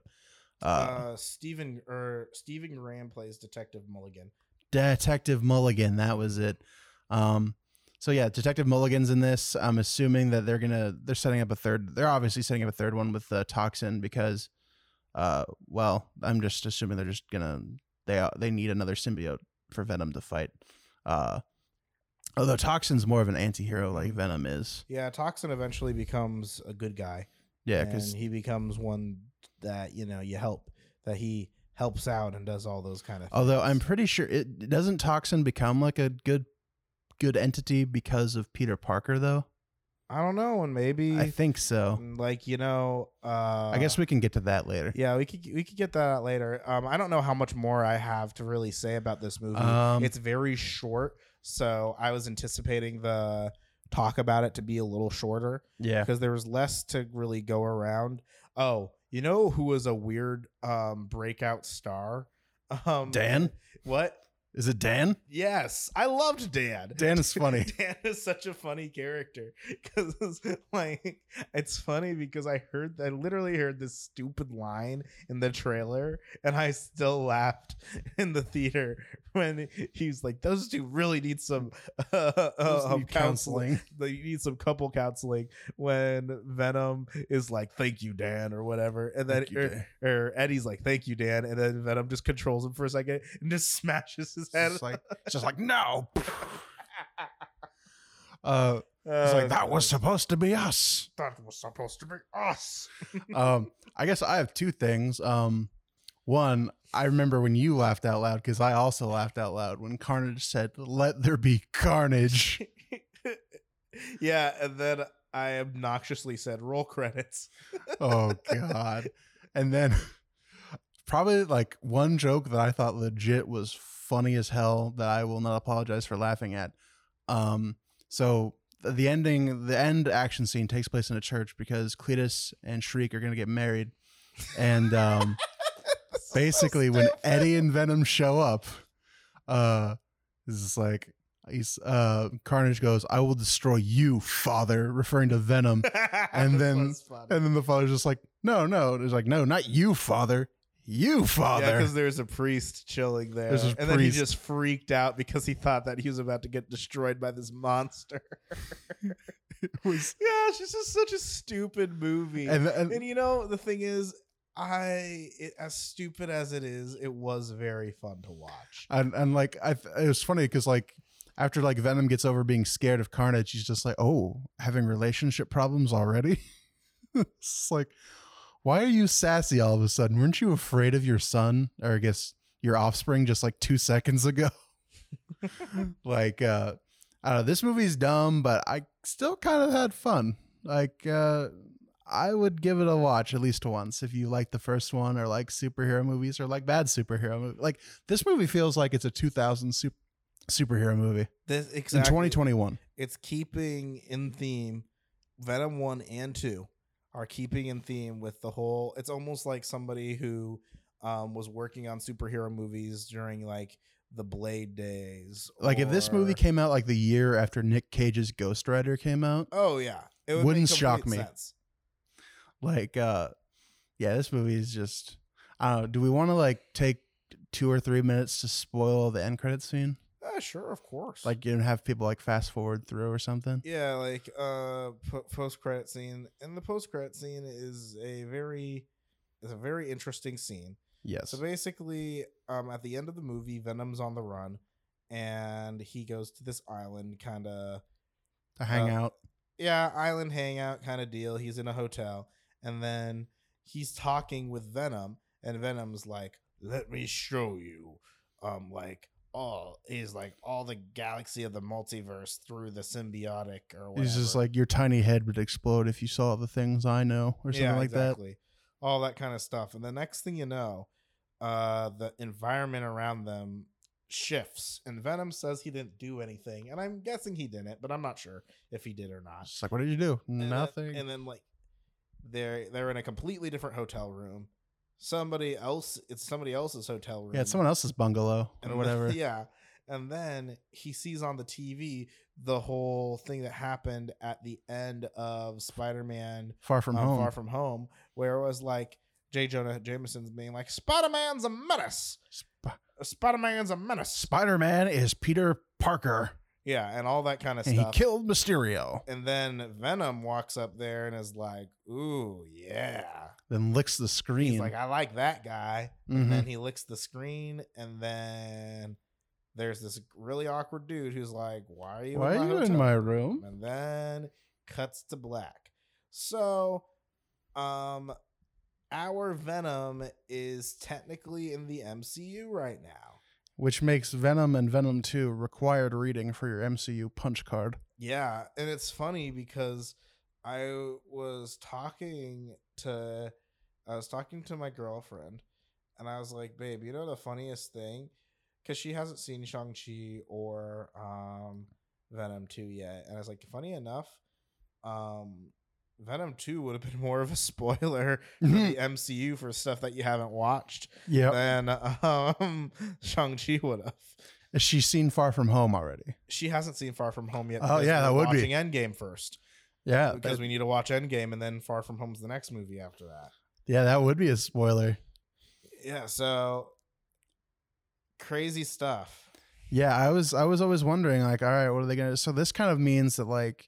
Uh, Uh, Stephen or Stephen Graham plays Detective Mulligan. Detective Mulligan, that was it. Um, so yeah, Detective Mulligan's in this. I'm assuming that they're gonna they're setting up a third. They're obviously setting up a third one with uh, Toxin because, uh, well, I'm just assuming they're just gonna they they need another symbiote for Venom to fight. Uh, although Toxin's more of an anti-hero like Venom is. Yeah, Toxin eventually becomes a good guy. Yeah, because he becomes one that you know you help. That he helps out and does all those kind of. although I'm pretty sure it doesn't Toxin become like a good good entity because of Peter Parker though. I don't know, and maybe I think so. like you know, uh, I guess we can get to that later. Yeah, we could we could get that out later. Um, I don't know how much more I have to really say about this movie. Um, it's very short, so I was anticipating the talk about it to be a little shorter Yeah. because there was less to really go around. Oh, you know who was a weird um breakout star? Um, Dan? What? Is it Dan? Yes, I loved Dan. Dan is funny. Dan is such a funny character because like it's funny because I heard I literally heard this stupid line in the trailer and I still laughed in the theater when he's like those two really need some uh, uh, um, need counseling. They need some couple counseling when Venom is like thank you Dan or whatever and then you, or, or Eddie's like thank you Dan and then Venom just controls him for a second and just smashes his head. It's like just like no. Uh, it's Uh, like that was supposed to be us. that was supposed to be us. Um, I guess I have two things. Um, one, I remember when you laughed out loud because I also laughed out loud when Carnage said, "Let there be carnage." yeah, and then I obnoxiously said roll credits. oh God! And then probably like one joke that I thought legit was funny as hell that I will not apologize for laughing at. Um, so the ending, the end action scene takes place in a church because Cletus and Shriek are gonna get married, and um, basically when Eddie and Venom show up, uh, this is like. He's uh Carnage goes, I will destroy you, father, referring to Venom. And then- And then the father's just like, no, no. It's like, no, not you, father. You, yeah, father. because there's a priest chilling there, and then he just freaked out because he thought that he was about to get destroyed by this monster. It was- yeah, it's just such a stupid movie. and, and, and you know the thing is i it, as stupid as it is it was very fun to watch and, and like, I, it was funny because, like, after like Venom gets over being scared of Carnage, he's just like, oh, having relationship problems already? it's like, why are you sassy all of a sudden? Weren't you afraid of your son, or I guess your offspring, just like two seconds ago? like, uh, I don't know. This movie's dumb, but I still kind of had fun. Like, uh, I would give it a watch at least once if you like the first one or like superhero movies or like bad superhero movies. Like this movie feels like it's a 2000 super, superhero movie this in exactly 2021. it's keeping in theme venom 1 and 2 are keeping in theme with the whole it's almost like somebody who um, was working on superhero movies during like the blade days Like if this movie came out like the year after Nick Cage's Ghost Rider came out, oh yeah it would Wouldn't shock me. sense. Like uh yeah, this movie is just I don't know. Do we want to like take two or three minutes to spoil the end credit scene? Yeah, sure of course Like you know, have people like fast forward through or something? Yeah, like uh po- post credit scene, and the post credit scene is a very is a very interesting scene. Yes. So basically, um, at the end of the movie, Venom's on the run, and he goes to this island, kind of to hang uh, out. yeah, island hangout kind of deal. He's in a hotel, and then he's talking with Venom, and Venom's like, "Let me show you, um, like all is like all the galaxy of the multiverse through the symbiotic or whatever. He's just like your tiny head would explode if you saw the things I know, or something like that. All that kind of stuff. And the next thing you know, uh, the environment around them shifts. And Venom says he didn't do anything. And I'm guessing he didn't, but I'm not sure if he did or not. It's like, what did you do? And then- Nothing. and then like they're they're in a completely different hotel room. Somebody else it's somebody else's hotel room. yeah, it's someone else's bungalow and or then- whatever. yeah. And then he sees on the TV the whole thing that happened at the end of Spider-Man Far from um, home. Far From Home, where it was like J. Jonah Jameson's being like, Spider Man's a menace. Sp- Spider Man's a menace. Spider Man is Peter Parker, Yeah, and all that kind of and stuff. he killed Mysterio. and then Venom walks up there and is like, Ooh, yeah. Then licks the screen. He's like, I like that guy. Mhm. And then he licks the screen, and then there's this really awkward dude who's like, Why are you Why in my are you in my room?" room? And then cuts to black. So, um, our Venom is technically in the MCU right now. Which makes Venom and Venom 2 required reading for your MCU punch card. Yeah, and it's funny because I was talking to I was talking to my girlfriend and I was like, "Babe, you know the funniest thing cuz she hasn't seen Shang-Chi or um Venom 2 yet." And I was like, "Funny enough, um Venom 2 would have been more of a spoiler for the MCU for stuff that you haven't watched Yeah. than um Shang-Chi would have." Has she seen Far From Home already? She hasn't seen Far From Home yet. Oh, because yeah, we're that would be. watching Endgame first Yeah. because that- we need to watch Endgame and then Far From Home's the next movie after that. yeah, that would be a spoiler. Yeah, so crazy stuff. Yeah, I was I was always wondering like, all right, what are they gonna? So this kind of means that like,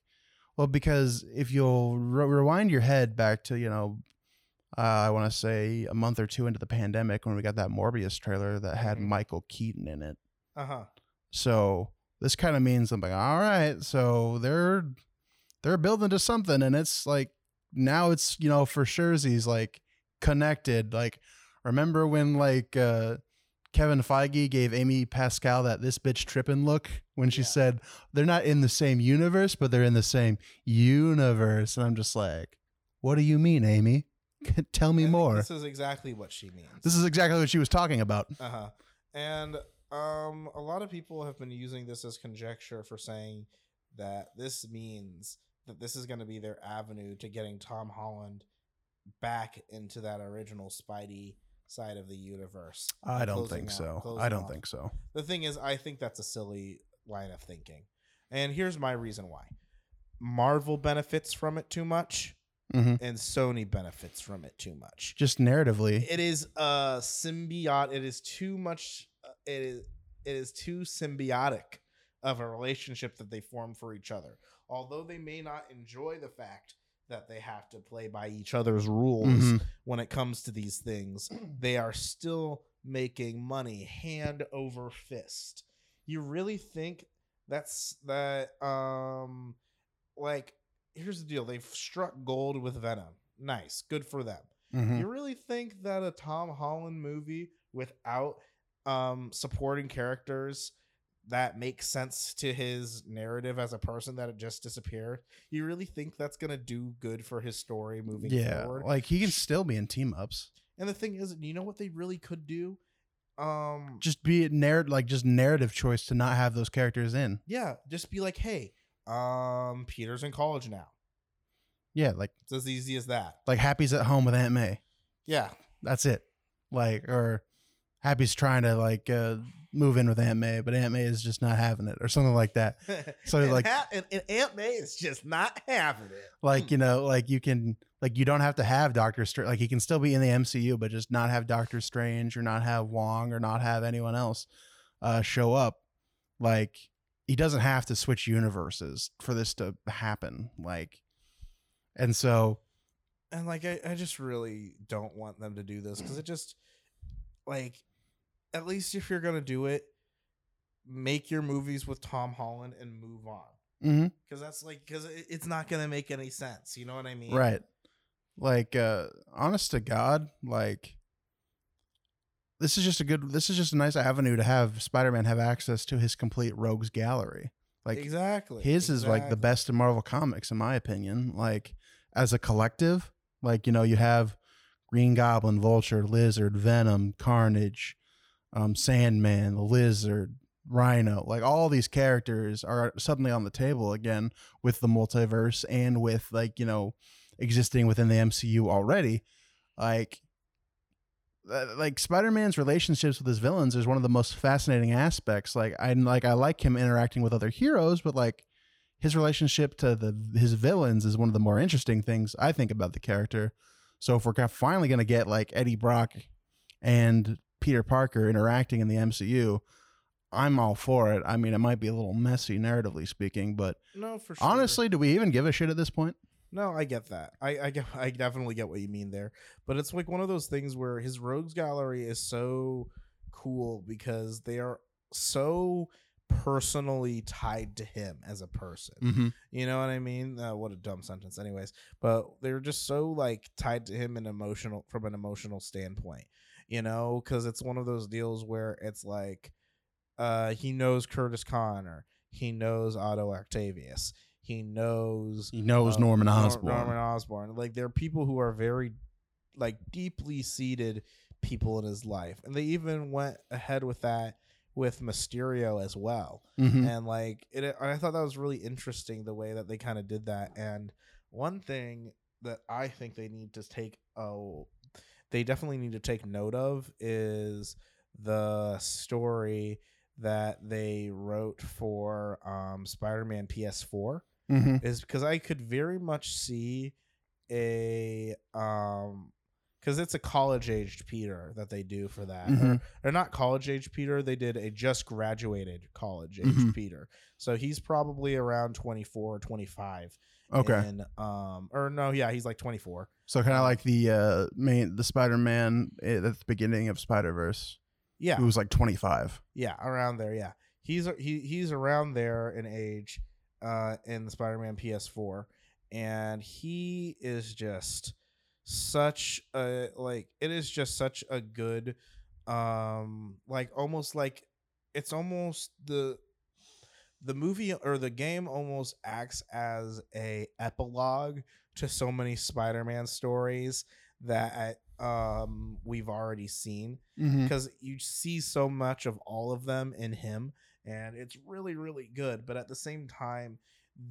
well, because if you'll re- rewind your head back to you know, uh, I want to say a month or two into the pandemic when we got that Morbius trailer that had Mhm. Michael Keaton in it. Uh huh. So this kind of means I'm like, all right, so they're they're building to something, and it's like now it's you know for sure he's like connected. Like remember when like uh Kevin Feige gave Amy Pascal that this bitch tripping look when she Yeah. said they're not in the same universe, but they're in the same universe, and I'm just like, what do you mean, Amy? Tell me more. This is exactly what she means. This is exactly what she was talking about. Uh huh. And um, a lot of people have been using this as conjecture for saying that this means that this is going to be their avenue to getting Tom Holland back into that original Spidey side of the universe. I don't think out- so. I don't off. think so. The thing is, I think that's a silly line of thinking. And here's my reason why Marvel benefits from it too much, hmm and Sony benefits from it too much. Just narratively, It is a symbiote. It is too much. uh, It is. It is too symbiotic of a relationship that they form for each other. Although they may not enjoy the fact that they have to play by each other's rules Mhm. when it comes to these things, they are still making money hand over fist. You really think that's that? Um, like here's the deal: they've struck gold with Venom. Nice, good for them. Mhm. You really think that a Tom Holland movie without um supporting characters that makes sense to his narrative as a person that had just disappeared? You really think that's gonna do good for his story moving yeah, forward? like he can still be in team ups. and the thing is, you know what they really could do? Um Just be it narrative, like just narrative choice to not have those characters in. yeah, just be like, hey, um, Peter's in college now. Yeah, like It's as easy as that. like Happy's at home with Aunt May. Yeah. That's it. Like or Happy's trying to like uh, move in with Aunt May, but Aunt May is just not having it, or something like that. So, and, like- ha- and, and Aunt May is just not having it. Like you know, like you can like you don't have to have Doctor Strange. Like he can still be in the MCU, but just not have Doctor Strange or not have Wong or not have anyone else uh, show up. Like he doesn't have to switch universes for this to happen. Like, and so and like I, I just really don't want them to do this because it just like at least if you're gonna do it make your movies with tom holland and move on because that's like because it, it's not gonna make any sense you know what i mean right, like uh, honest to God, like this is just a good. This is just a nice avenue to have Spider-Man have access to his complete rogues gallery. Like exactly. his is like the best in Marvel Comics, in my opinion. Like as a collective, like you know, you have Green Goblin, Vulture, Lizard, Venom, Carnage, um, Sandman, the Lizard, Rhino. Like all these characters are suddenly on the table again with the multiverse and with like you know existing within the MCU already. Like uh, like Spider-Man's relationships with his villains is one of the most fascinating aspects. Like I like I like him interacting with other heroes, but like his relationship to the his villains is one of the more interesting things I think about the character. So if we're finally going to get like Eddie Brock and Peter Parker interacting in the MCU, I'm all for it. I mean, it might be a little messy narratively speaking, but no for sure. honestly, do we even give a shit at this point? No, I get that. I I get I definitely get what you mean there. But it's like one of those things where his rogues gallery is so cool because they are so personally tied to him as a person. Mm-hmm. You know what I mean? Uh, what a dumb sentence, anyways. But they're just so like tied to him in emotional from an emotional standpoint. You know, because it's one of those deals where it's like, uh, he knows Curtis Connor, he knows Otto Octavius, he knows He knows uh, Norman Nor- Osborn. Norman Osborn. Like there are people who are very like deeply seated people in his life, and they even went ahead with that with Mysterio as well Mhm. and like it i thought that was really interesting the way that they kind of did that and one thing that i think they need to take oh they definitely need to take note of is the story that they wrote for um spider-man ps4 Mhm. is because i could very much see a um because it's a college aged peter that they do for that or- Mhm. or not college aged Peter. They did a just graduated college age Mhm. Peter. So he's probably around 24 or 25. Okay. And, um, or no, yeah, he's like 24. So kind of like the uh main the Spider-Man at the beginning of Spider-Verse, Yeah. who was like 25. Yeah. Around there. Yeah. He's, he, he's around there in age, uh, in the Spider Man PS4. And he is just such a, like, it is just such a good, um, like almost like it's almost the, the movie or the game almost acts as a epilogue to so many Spider-Man stories that um we've already seen Mm-hmm. because you see so much of all of them in him and it's really really good but at the same time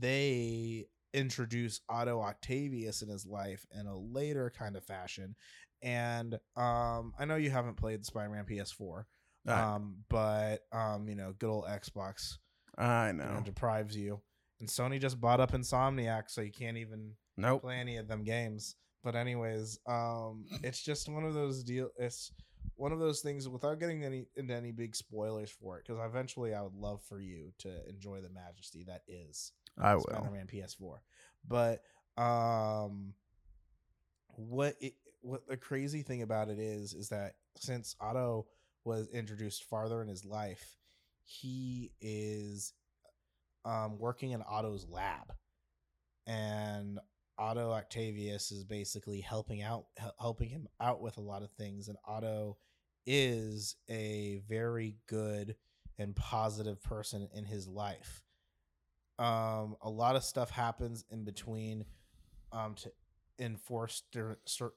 they introduce Otto Octavius in his life in a later kind of fashion and um I know you haven't played Spider-Man PS4 um but um you know good old Xbox I you know. deprives you and Sony just bought up Insomniac so you can't even Nope. play any of them games. But anyways, um, it's just one of those deal. It's one of those things without getting any into any big spoilers for it, because eventually I would love for you to enjoy the majesty that is I will. Spider-Man PS4. But um, what it what the crazy thing about it is is that since Otto was introduced farther in his life, he is um working in Otto's lab, and Otto Octavius is basically helping out helping him out with a lot of things, and Otto is a very good and positive person in his life. Um a lot of stuff happens in between um to enforce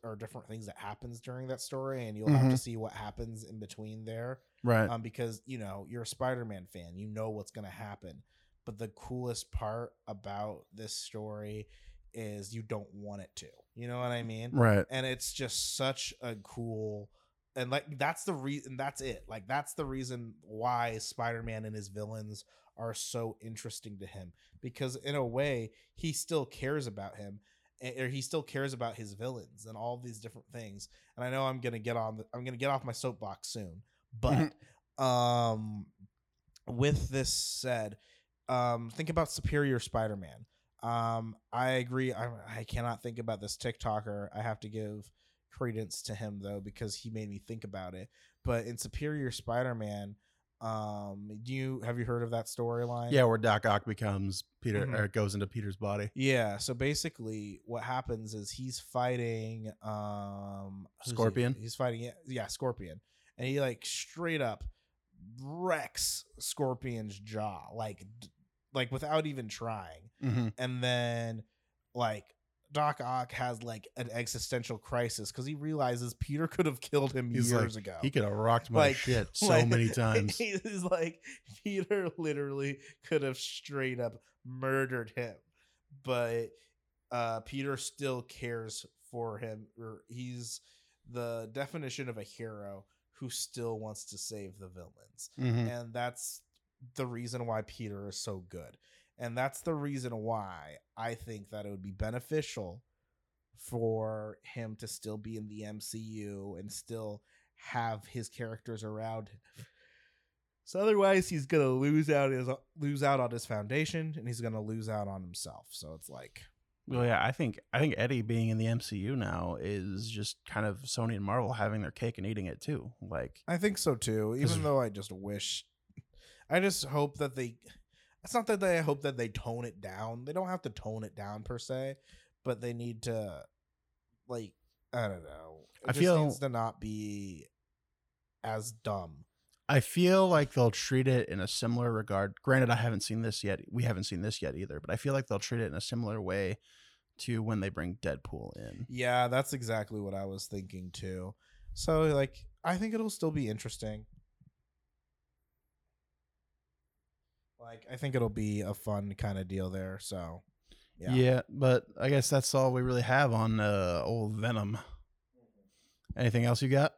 or different things that happens during that story. And you'll have to see what happens in between there Right. um because you know you're a spider-man fan you know what's going to happen. But the coolest part about this story is you don't want it to you know what i mean? Right. and it's just such a cool and like that's the reason that's it. Like that's the reason why spider-man and his villains are so interesting to him. Because in a way he still cares about him or he still cares about his villains and all these different things. And i know i'm gonna get on the, i'm gonna get off my soapbox soon but um with this said um think about superior spider-man um i agree I, I cannot think about this tiktoker i have to give credence to him though because he made me think about it but in superior spider-man um do you have you heard of that storyline Yeah, where Doc Ock becomes Peter Mhm. or goes into Peter's body. yeah so basically what happens is he's fighting um who's he? Scorpion? he's fighting yeah, yeah scorpion and he like straight up wrecks Scorpion's jaw, like d- like without even trying. Mhm. And then like Doc Ock has like an existential crisis because he realizes Peter could have killed him He's years like, ago. He could have rocked my Like- shit so like, many times. He's like Peter literally could have straight up murdered him, but uh, Peter still cares for him. Or he's the definition of a hero who still wants to save the villains, Mhm. and that's the reason why Peter is so good. And that's the reason why I think that it would be beneficial for him to still be in the MCU and still have his characters around him. So otherwise he's gonna lose out his lose out on his foundation and he's gonna lose out on himself. So it's like Well, yeah, I think I think Eddie being in the MCU now is just kind of Sony and Marvel having their cake and eating it too. Like, I think so too. Even though I just wish I just hope that they it's not that they hope that they tone it down. They don't have to tone it down per se, but they need to like I don't know. It I just feel- needs to not be as dumb. I feel like they'll treat it in a similar regard. Granted, I haven't seen this yet. We haven't seen this yet either, but I feel like they'll treat it in a similar way to when they bring Deadpool in. Yeah, that's exactly what I was thinking too. So like I think it'll still be interesting. Like I think it'll be a fun kind of deal there. So Yeah. yeah. but I guess that's all we really have on uh, old Venom. Anything else you got?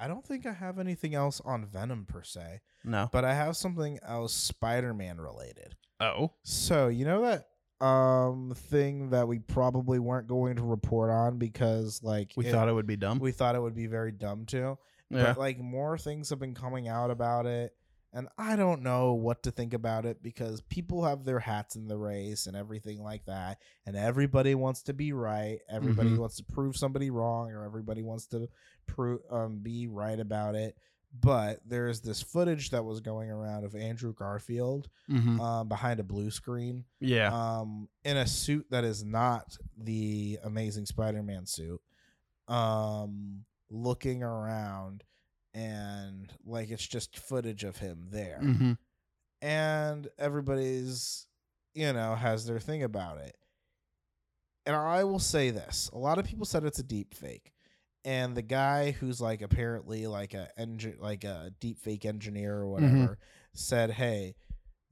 I don't think I have anything else on Venom per se, No. but I have something else Spider-Man related. Oh. So, you know that um thing that we probably weren't going to report on because like We thought it would be dumb. we thought it would be very dumb to. yeah. But like more things have been coming out about it and I don't know what to think about it because people have their hats in the race and everything like that and everybody wants to be right. Everybody Mhm. wants to prove somebody wrong or everybody wants to prove um be right about it. But there's this footage that was going around of Andrew Garfield Mhm. um, behind a blue screen Yeah. um, in a suit that is not the Amazing Spider-Man suit, um, looking around, and like it's just footage of him there, Mhm. and everybody's, you know, has their thing about it. And I will say this: a lot of people said it's a deep fake. And the guy who's like apparently like a engine like a deep fake engineer or whatever said, "Hey,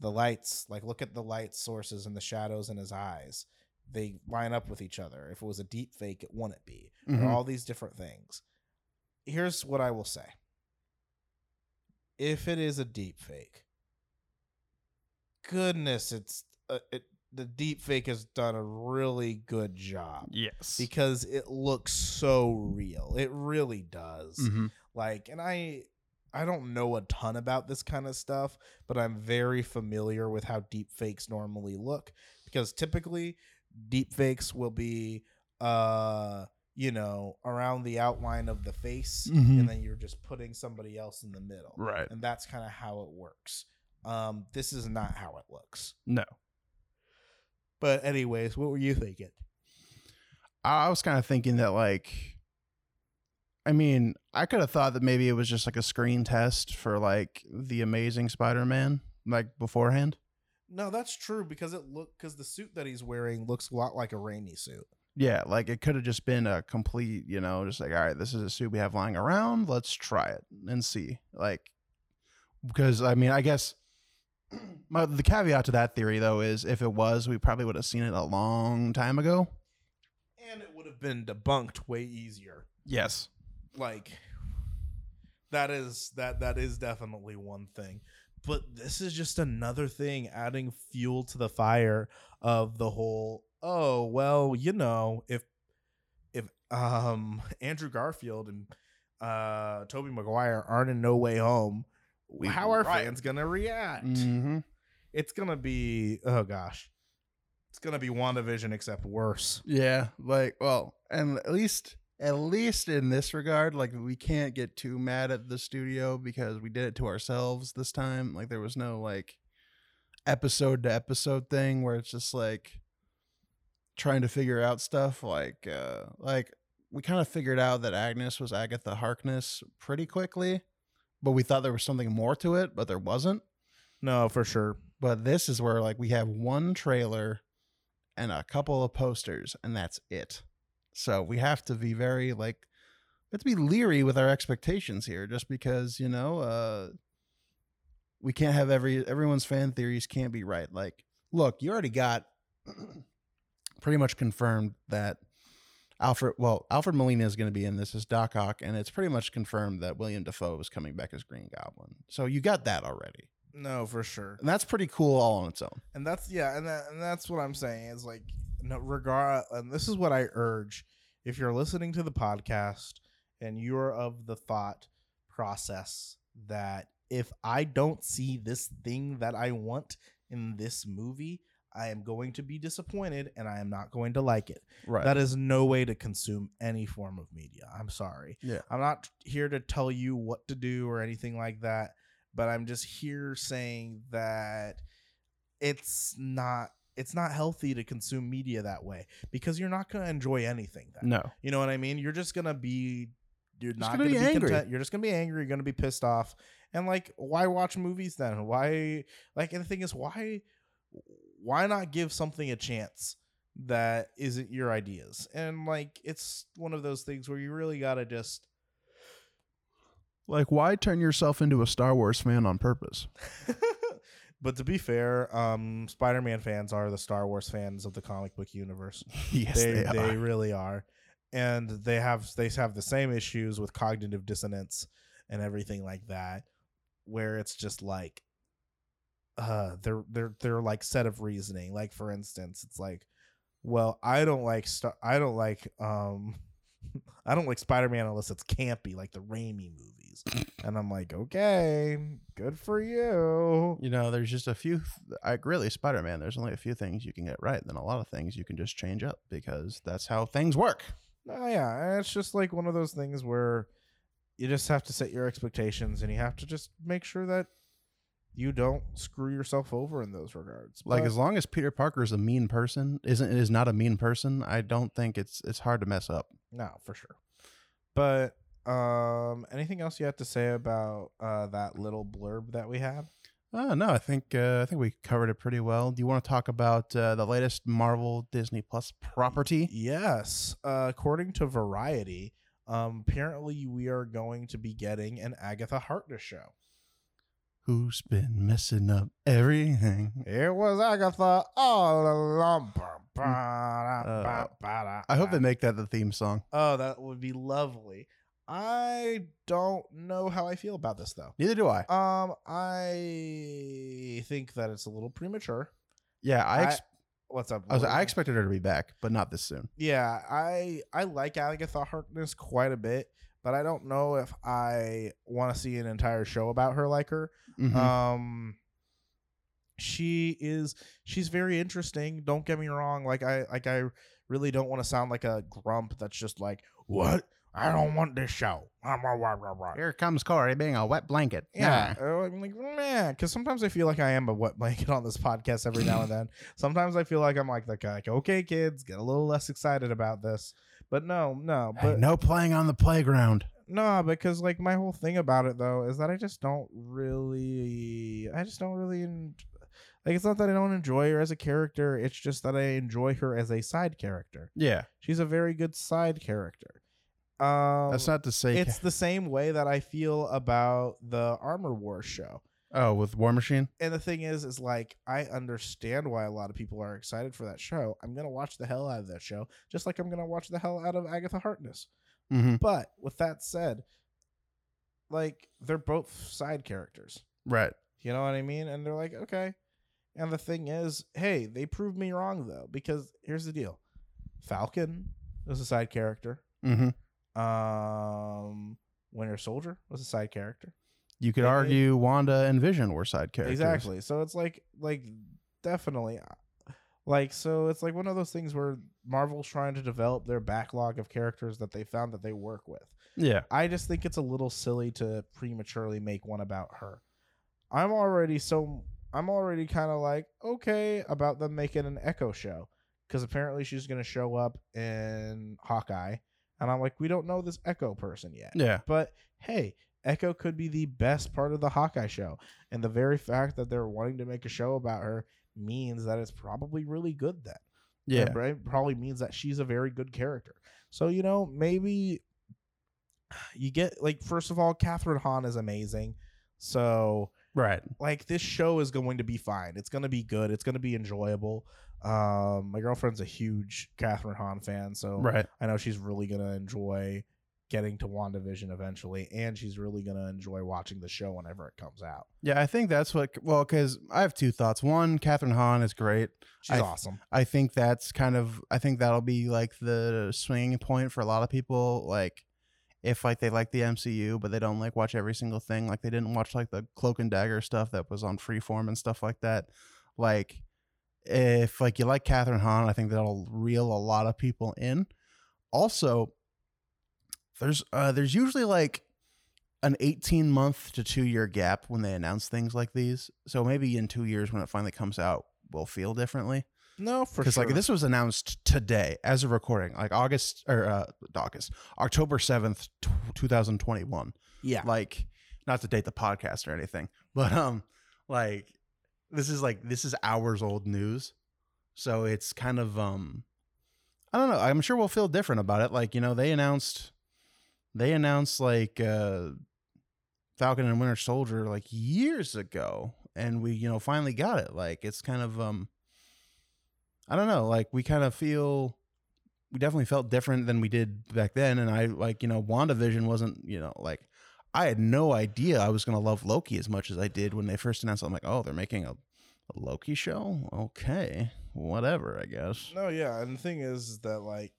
the lights like look at the light sources and the shadows in his eyes they line up with each other if it was a deep fake it wouldn't be Mhm. or all these different things here's what i will say if it is a deep fake goodness it's uh, it, the deep fake has done a really good job Yes. because it looks so real it really does Mhm. like and i i don't know a ton about this kind of stuff but i'm very familiar with how deep fakes normally look because typically deep fakes will be uh you know around the outline of the face Mhm. and then you're just putting somebody else in the middle Right. and that's kind of how it works um this is not how it looks No. but anyways what were you thinking I I was kind of thinking that like I mean, I could have thought that maybe it was just like a screen test for like the amazing Spider-Man like beforehand. no that's true because it look because the suit that he's wearing looks a lot like a Raimi suit Yeah, like it could have just been a complete, you know, just like all right, this is a suit we have lying around, let's try it and see. Like because I mean, I guess my, the caveat to that theory though is if it was, we probably would have seen it a long time ago. and it would have been debunked way easier Yes. like that is that that is definitely one thing but this is just another thing adding fuel to the fire of the whole oh well you know if if um andrew garfield and uh toby maguire aren't in no way home We how are riot. fans gonna react Mm-hmm. it's gonna be oh gosh it's gonna be wandavision except worse Yeah, like well, and at least at least in this regard, like we can't get too mad at the studio because we did it to ourselves this time. Like there was no like episode to episode thing where it's just like trying to figure out stuff like uh like we kind of figured out that Agnes was Agatha Harkness pretty quickly, but we thought there was something more to it, but there wasn't. No, for sure. But this is where like we have one trailer and a couple of posters, and that's it. So we have to be very like we have to be leery with our expectations here, just because you know uh, we can't have every everyone's fan theories can't be right. Like, look, you already got pretty much confirmed that Alfred, well, Alfred Molina is going to be in this as Doc Ock, and it's pretty much confirmed that William Dafoe is coming back as Green Goblin. So you got that already, No, for sure. and that's pretty cool all on its own. and that's yeah and, that, and that's what i'm saying is like no regard and this is what i urge if you're listening to the podcast and you're of the thought process that if i don't see this thing that i want in this movie i am going to be disappointed and i am not going to like it Right. that is no way to consume any form of media i'm sorry Yeah. i'm not here to tell you what to do or anything like that but i'm just here saying that it's not it's not healthy to consume media that way because you're not going to enjoy anything then. no. you know what i mean you're just going to be you're Just not gonna be be, angry. content you're just going to be angry you're going to be pissed off and like why watch movies then why like and the thing is why why not give something a chance that isn't your ideas? And like it's one of those things where you really got to just Like, why turn yourself into a Star Wars fan on purpose? but to be fair um spider-man fans are the star wars fans of the comic book universe. Yes, they they, they, really are. And they have they have the same issues with cognitive dissonance and everything like that where it's just like uh they're they're they're like set of reasoning like for instance it's like well i don't like Star- i don't like um i don't like spider-man unless it's campy like the Raimi movies and i'm like okay good for you You know, there's just a few. I really Spider Man. There's only a few things you can get right. Then a lot of things you can just change up because that's how things work. Oh yeah, it's just like one of those things where you just have to set your expectations and you have to just make sure that you don't screw yourself over in those regards. Like But- as long as Peter Parker is a mean person, isn't is not a mean person. I don't think it's it's hard to mess up. no, for sure. But um anything else you have to say about uh that little blurb that we had? Uh, no, I think uh, I think we covered it pretty well. Do you want to talk about uh, the latest Marvel Disney Plus property? Yes. Uh, according to Variety, um apparently we are going to be getting an Agatha Harkness show. Who's been messing up everything? It was Agatha all along. Uh, I hope they make that the theme song. Oh, that would be lovely. I don't know how I feel about this though. Neither do I. Um, I think that it's a little premature. Yeah, I ex- What's up? I, was, I expected her to be back, but not this soon. Yeah, I I like Agatha Harkness quite a bit, but I don't know if I want to see an entire show about her like her. Mhm. Um she is she's very interesting, don't get me wrong. Like I like I really don't want to sound like a grump that's just like, "What? I don't want this show." Here comes Corey being a wet blanket. Yeah, uh, I'm like, man, because sometimes I feel like I am a wet blanket on this podcast every now and then. Sometimes I feel like I'm like the guy, like, okay, kids, get a little less excited about this. But no, no, Hey, but no playing on the playground. no, because like my whole thing about it though is that I just don't really, I just don't really, en- like it's not that I don't enjoy her as a character. It's just that I enjoy her as a side character. Yeah, She's a very good side character. Um, that's not to say. It's the same way that I feel about the Armor Wars show. Oh, with War Machine. And the thing is, is like I understand why a lot of people are excited for that show. I'm gonna watch the hell out of that show, just like I'm gonna watch the hell out of Agatha Harkness. Mm-hmm. But with that said, like they're both side characters. Right. You know what I mean? And they're like, okay. And the thing is, hey, they proved me wrong though, because here's the deal: Falcon was a side character. Mm-hmm. Um, Winter Soldier was a side character. You could They- they- argue Wanda and Vision were side characters. Exactly. So it's like like definitely uh, like so it's like one of those things where Marvel's trying to develop their backlog of characters that they found that they work with. Yeah. I just think it's a little silly to prematurely make one about her. I'm already so I'm already kind of like okay about them making an Echo show because apparently she's going to show up in Hawkeye And I'm like, we don't know this Echo person yet. Yeah. But hey, Echo could be the best part of the Hawkeye show. And the very fact that they're wanting to make a show about her means that it's probably really good then. Yeah. It right? probably means that she's a very good character. So, you know, maybe you get like first of all, Kathryn Hahn is amazing. So Right. like this show is going to be fine. It's gonna be good. It's gonna be enjoyable. Um, my girlfriend's a huge Kathryn Hahn fan, so Right. I know she's really gonna enjoy getting to WandaVision eventually, and she's really gonna enjoy watching the show whenever it comes out. Yeah, I think that's what. Well, because I have two thoughts. One, Kathryn Hahn is great. She's I- awesome. I think that's kind of. I think that'll be like the swinging point for a lot of people. Like, if like they like the MCU, but they don't like watch every single thing. Like they didn't watch like the Cloak and Dagger stuff that was on Freeform and stuff like that. Like, if like you like Kathryn Hahn, I think that'll reel a lot of people in. Also, there's uh there's usually like an 18 month to two year gap when they announce things like these. So maybe in two years when it finally comes out, we'll feel differently. No, for Because sure. like this was announced today as a recording, like August or uh, August, October 7th, 2021. yeah, Like not to date the podcast or anything, but um like this is like this is hours old news. So it's kind of um I don't know. I'm sure we'll feel different about it. Like, you know, they announced they announced like uh Falcon and Winter Soldier like years ago and we, you know, finally got it. Like it's kind of um I don't know, like we kind of feel we definitely felt different than we did back then and I like, you know, WandaVision wasn't, you know, like I had no idea I was going to love Loki as much as I did when they first announced it. I'm like, "Oh, they're making a, a Loki show? Okay. Whatever, I guess." No, yeah, and the thing is, is that like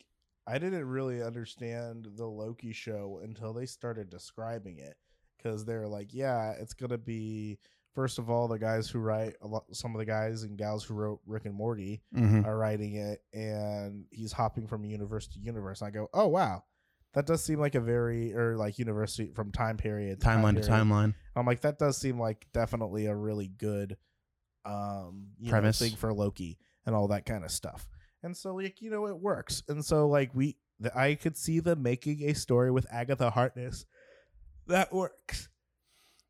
I didn't really understand the Loki show until they started describing it because they're like, yeah, it's gonna be first of all the guys who write a lot, some of the guys and gals who wrote Rick and Morty Mhm. are writing it, and he's hopping from universe to universe. And I go, oh wow, that does seem like a very or like university from time period Timeline to timeline. I'm like, that does seem like definitely a really good um you know, Premise. thing for Loki and all that kind of stuff. And so like, you know, it works. And so like we the, I could see them making a story with Agatha Harkness that works.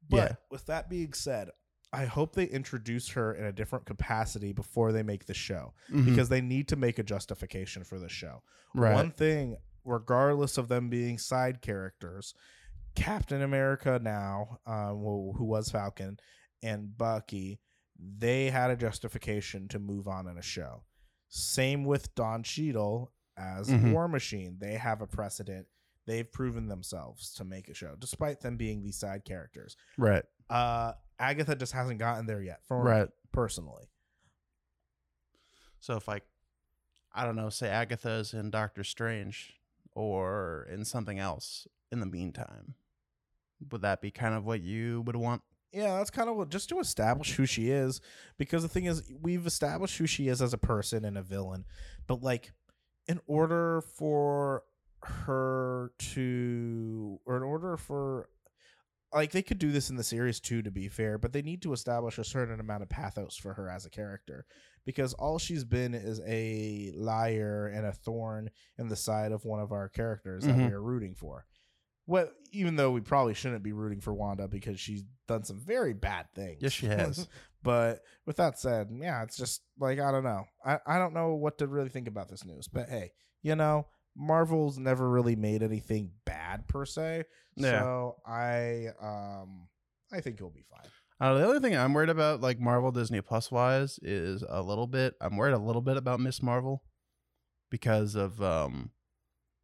But Yeah. with that being said, I hope they introduce her in a different capacity before they make the show Mhm. because they need to make a justification for the show. right. One thing, regardless of them being side characters, Captain America now, um, who, who was Falcon, and Bucky, they had a justification to move on in a show. Same with Don Cheadle as Mhm. War Machine. They have a precedent. They've proven themselves to make a show, despite them being these side characters. right. Uh, Agatha just hasn't gotten there yet, for me, personally. So if like I don't know, say Agatha's in Doctor Strange or in something else in the meantime, would that be kind of what you would want? Yeah, that's kind of what just to establish who she is. Because the thing is, we've established who she is as a person and a villain, but like, in order for her to, or in order for, like, they could do this in the series too, to be fair, but they need to establish a certain amount of pathos for her as a character. Because all she's been is a liar and a thorn in the side of one of our characters that Mhm. we are rooting for. Well, even though we probably shouldn't be rooting for Wanda because she's done some very bad things. Yes, she has. but with that said, yeah, it's just like I don't know. I, I don't know what to really think about this news. But hey, you know, Marvel's never really made anything bad per se. Yeah. So I um I think he'll be fine. Uh, the only thing I'm worried about, like Marvel Disney Plus wise, is a little bit. I'm worried a little bit about Miss Marvel because of um,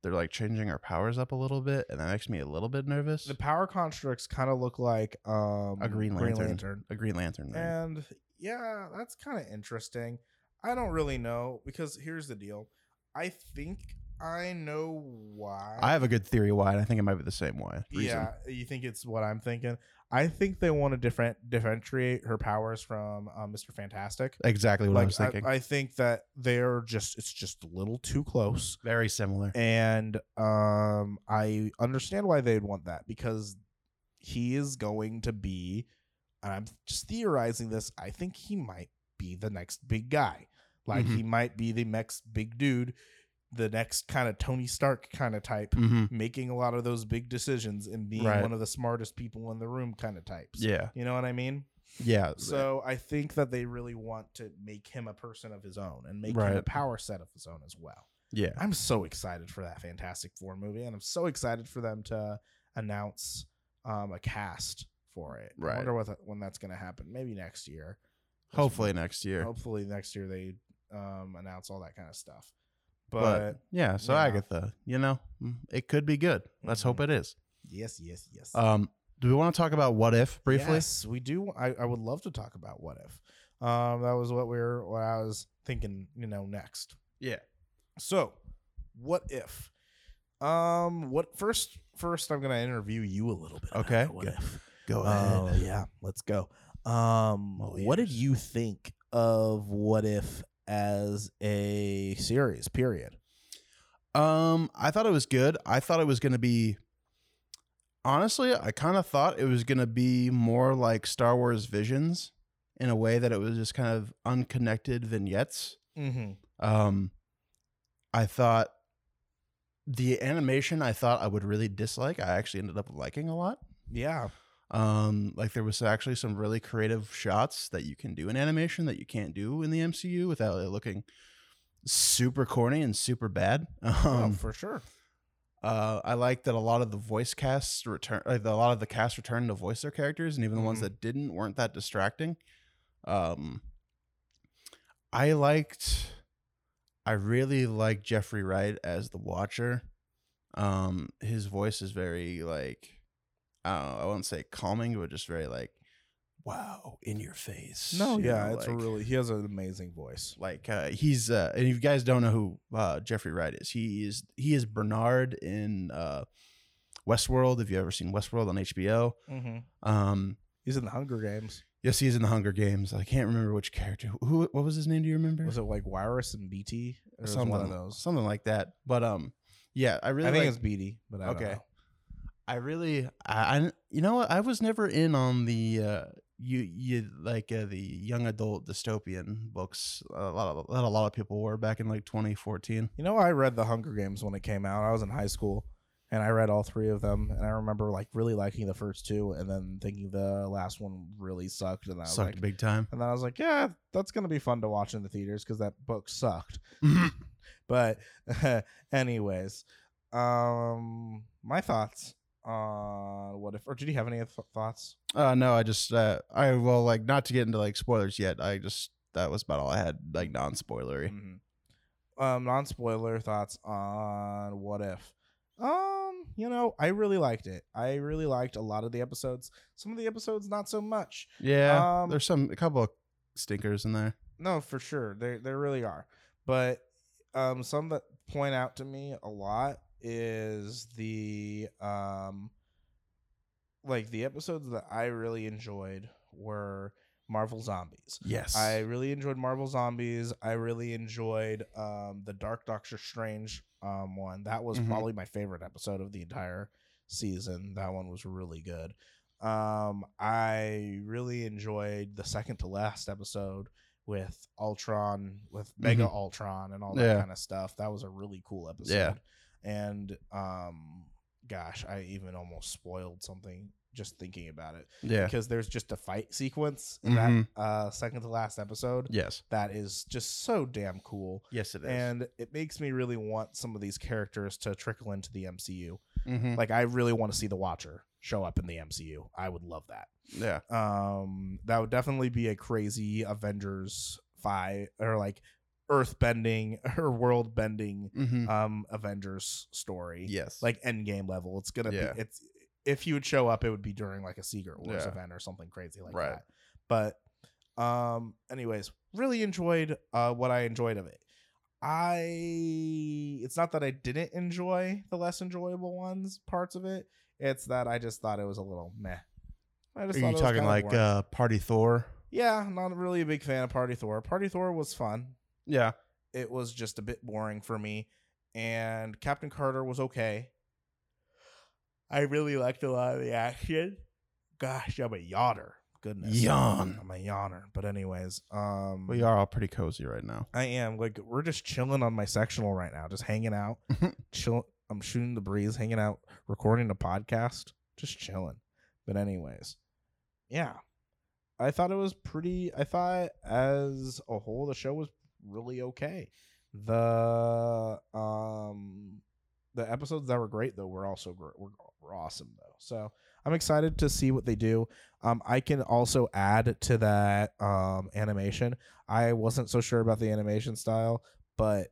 they're like changing her powers up a little bit, and that makes me a little bit nervous. The power constructs kind of look like um a Green Lantern, a Green Lantern. ring. And yeah, that's kind of interesting. I don't really know because here's the deal. I think I know why. I have a good theory why, and I think it might be the same way. reason. Yeah, you think it's what I'm thinking? I think they want to different differentiate her powers from um, Mr. Fantastic. exactly what I was thinking. I, think that they're just it's just a little too close, Very similar. and um, I understand why they'd want that because he is going to be. And I'm just theorizing this. I think he might be the next big guy. Like Mhm. he might be the next big dude the next kind of Tony Stark kind of type, hmm making a lot of those big decisions and being Right. one of the smartest people in the room kind of types. Yeah. You know what I mean? Yeah. So I think that they really want to make him a person of his own and make him a power set of his own as well. yeah. I'm so excited for that Fantastic Four movie, and I'm so excited for them to announce um, a cast for it. I Right. wonder what when that's going to happen. Maybe next year. Hopefully next year. Hopefully next year they um, announce all that kind of stuff. But, But, yeah, so. Agatha, you know, mm, it could be good. Let's hope Mhm. it is. yes, yes, yes. Um, do we want to talk about what if briefly? Yes, we do. I, I would love to talk about what if. Um, that was what we were. What I was thinking. You know, next. Yeah. So, what if? Um, what first? First, I'm gonna interview you a little bit. Okay, What good. if? Go ahead. Oh yeah, let's go. Um, Oh, what did you think of What If as a series? Period. Um, I thought it was good. I thought it was going to be. Honestly, I kind of thought it was going to be more like Star Wars Visions, in a way that it was just kind of unconnected vignettes. Mm-hmm. Um, I thought the animation I thought I would really dislike. I actually ended up liking a lot. Yeah. Um, like there was actually some really creative shots that you can do in animation that you can't do in the MCU without it looking super corny and super bad. oh, Um, for sure. uh, I like that a lot of the voice casts return, like a lot of the cast returned to voice their characters, and even the ones Mhm. that didn't weren't that distracting. Um, I liked, I really like Jeffrey Wright as the Watcher. Um, his voice is very like, I don't know, I won't say calming, but just very like, wow, in your face. No, you yeah, know, it's like- really. He has an amazing voice. like uh, he's uh, and if you guys don't know who uh, Jeffrey Wright is, he is he is Bernard in uh, Westworld. If you ever seen Westworld on HBO, Mm-hmm. um, He's in the Hunger Games. yes, he's in the Hunger Games. I can't remember which character. Who? What was his name? Do you remember? Was it like Wiress and Beetee? Or something one of those. something like that. But um, yeah, I really I think like- it's Beetee, but I don't Okay. I really, I, I, you know? I was never in on the, uh, you, you like uh, the young adult dystopian books. A lot of, that a lot of people were back in like 2014. You know, I read the Hunger Games when it came out. I was in high school, and I read all three of them. And I remember like really liking the first two, and then thinking the last one really sucked. And I was Sucked like, big time. and then I was like, yeah, that's gonna be fun to watch in the theaters because that book sucked. But anyways, um, my thoughts on what if, or did you have any th- thoughts? Uh, no, I just, uh, I well, like not to get into like spoilers yet. I just that was about all I had, like non-spoilery. Mhm. Um, non spoiler thoughts on what if. Um, you know, I really liked it. I really liked a lot of the episodes. Some of the episodes, not so much. Yeah, Um, there's some a couple of stinkers in there. No, for sure. There there really are. But um some that point out to me a lot is the um like the episodes that I really enjoyed were Marvel Zombies. Yes, I really enjoyed Marvel Zombies. I really enjoyed um the Dark Doctor Strange um one. That was Mhm. probably my favorite episode of the entire season. That one was really good. Um I really enjoyed the second to last episode with Ultron with Mega Ultron and all that Mm-hmm. Yeah. kind of stuff. That was a really cool episode. Yeah. And um gosh, I even almost spoiled something just thinking about it yeah, because there's just a fight sequence in Mhm. that uh, second to last episode yes, that is just so damn cool. yes, it is. And it makes me really want some of these characters to trickle into the MCU. Mhm. Like I really want to see the Watcher show up in the MCU. I would love that. yeah, Um, that would definitely be a crazy Avengers fight or like earth bending or world bending Mhm. um Avengers story yes, like end game level. It's gonna Yeah. be it's if he would show up, it would be during like a Secret Wars Yeah. event or something crazy like Right. that. But um anyways, really enjoyed uh what I enjoyed of it. I it's not that I didn't enjoy the less enjoyable ones parts of it. It's that I just thought it was a little meh. I just Are you talking like uh, Party Thor? Yeah, not really a big fan of Party Thor. Party Thor was fun. Yeah, It was just a bit boring for me. And Captain Carter was okay. I really liked a lot of the action. Gosh, I'm a yawner. goodness. Yawn. I'm a yawner. But anyways, um We are all pretty cozy right now. I am like we're just chilling on my sectional right now, just hanging out, chill. I'm shooting the breeze, hanging out, recording a podcast, just chilling. But anyways, yeah, I thought it was pretty. I thought as a whole, the show was really okay. The um the episodes that were great though were also gr- were, were awesome though. So I'm excited to see what they do. Um, I can also add to that um animation. I wasn't so sure about the animation style, but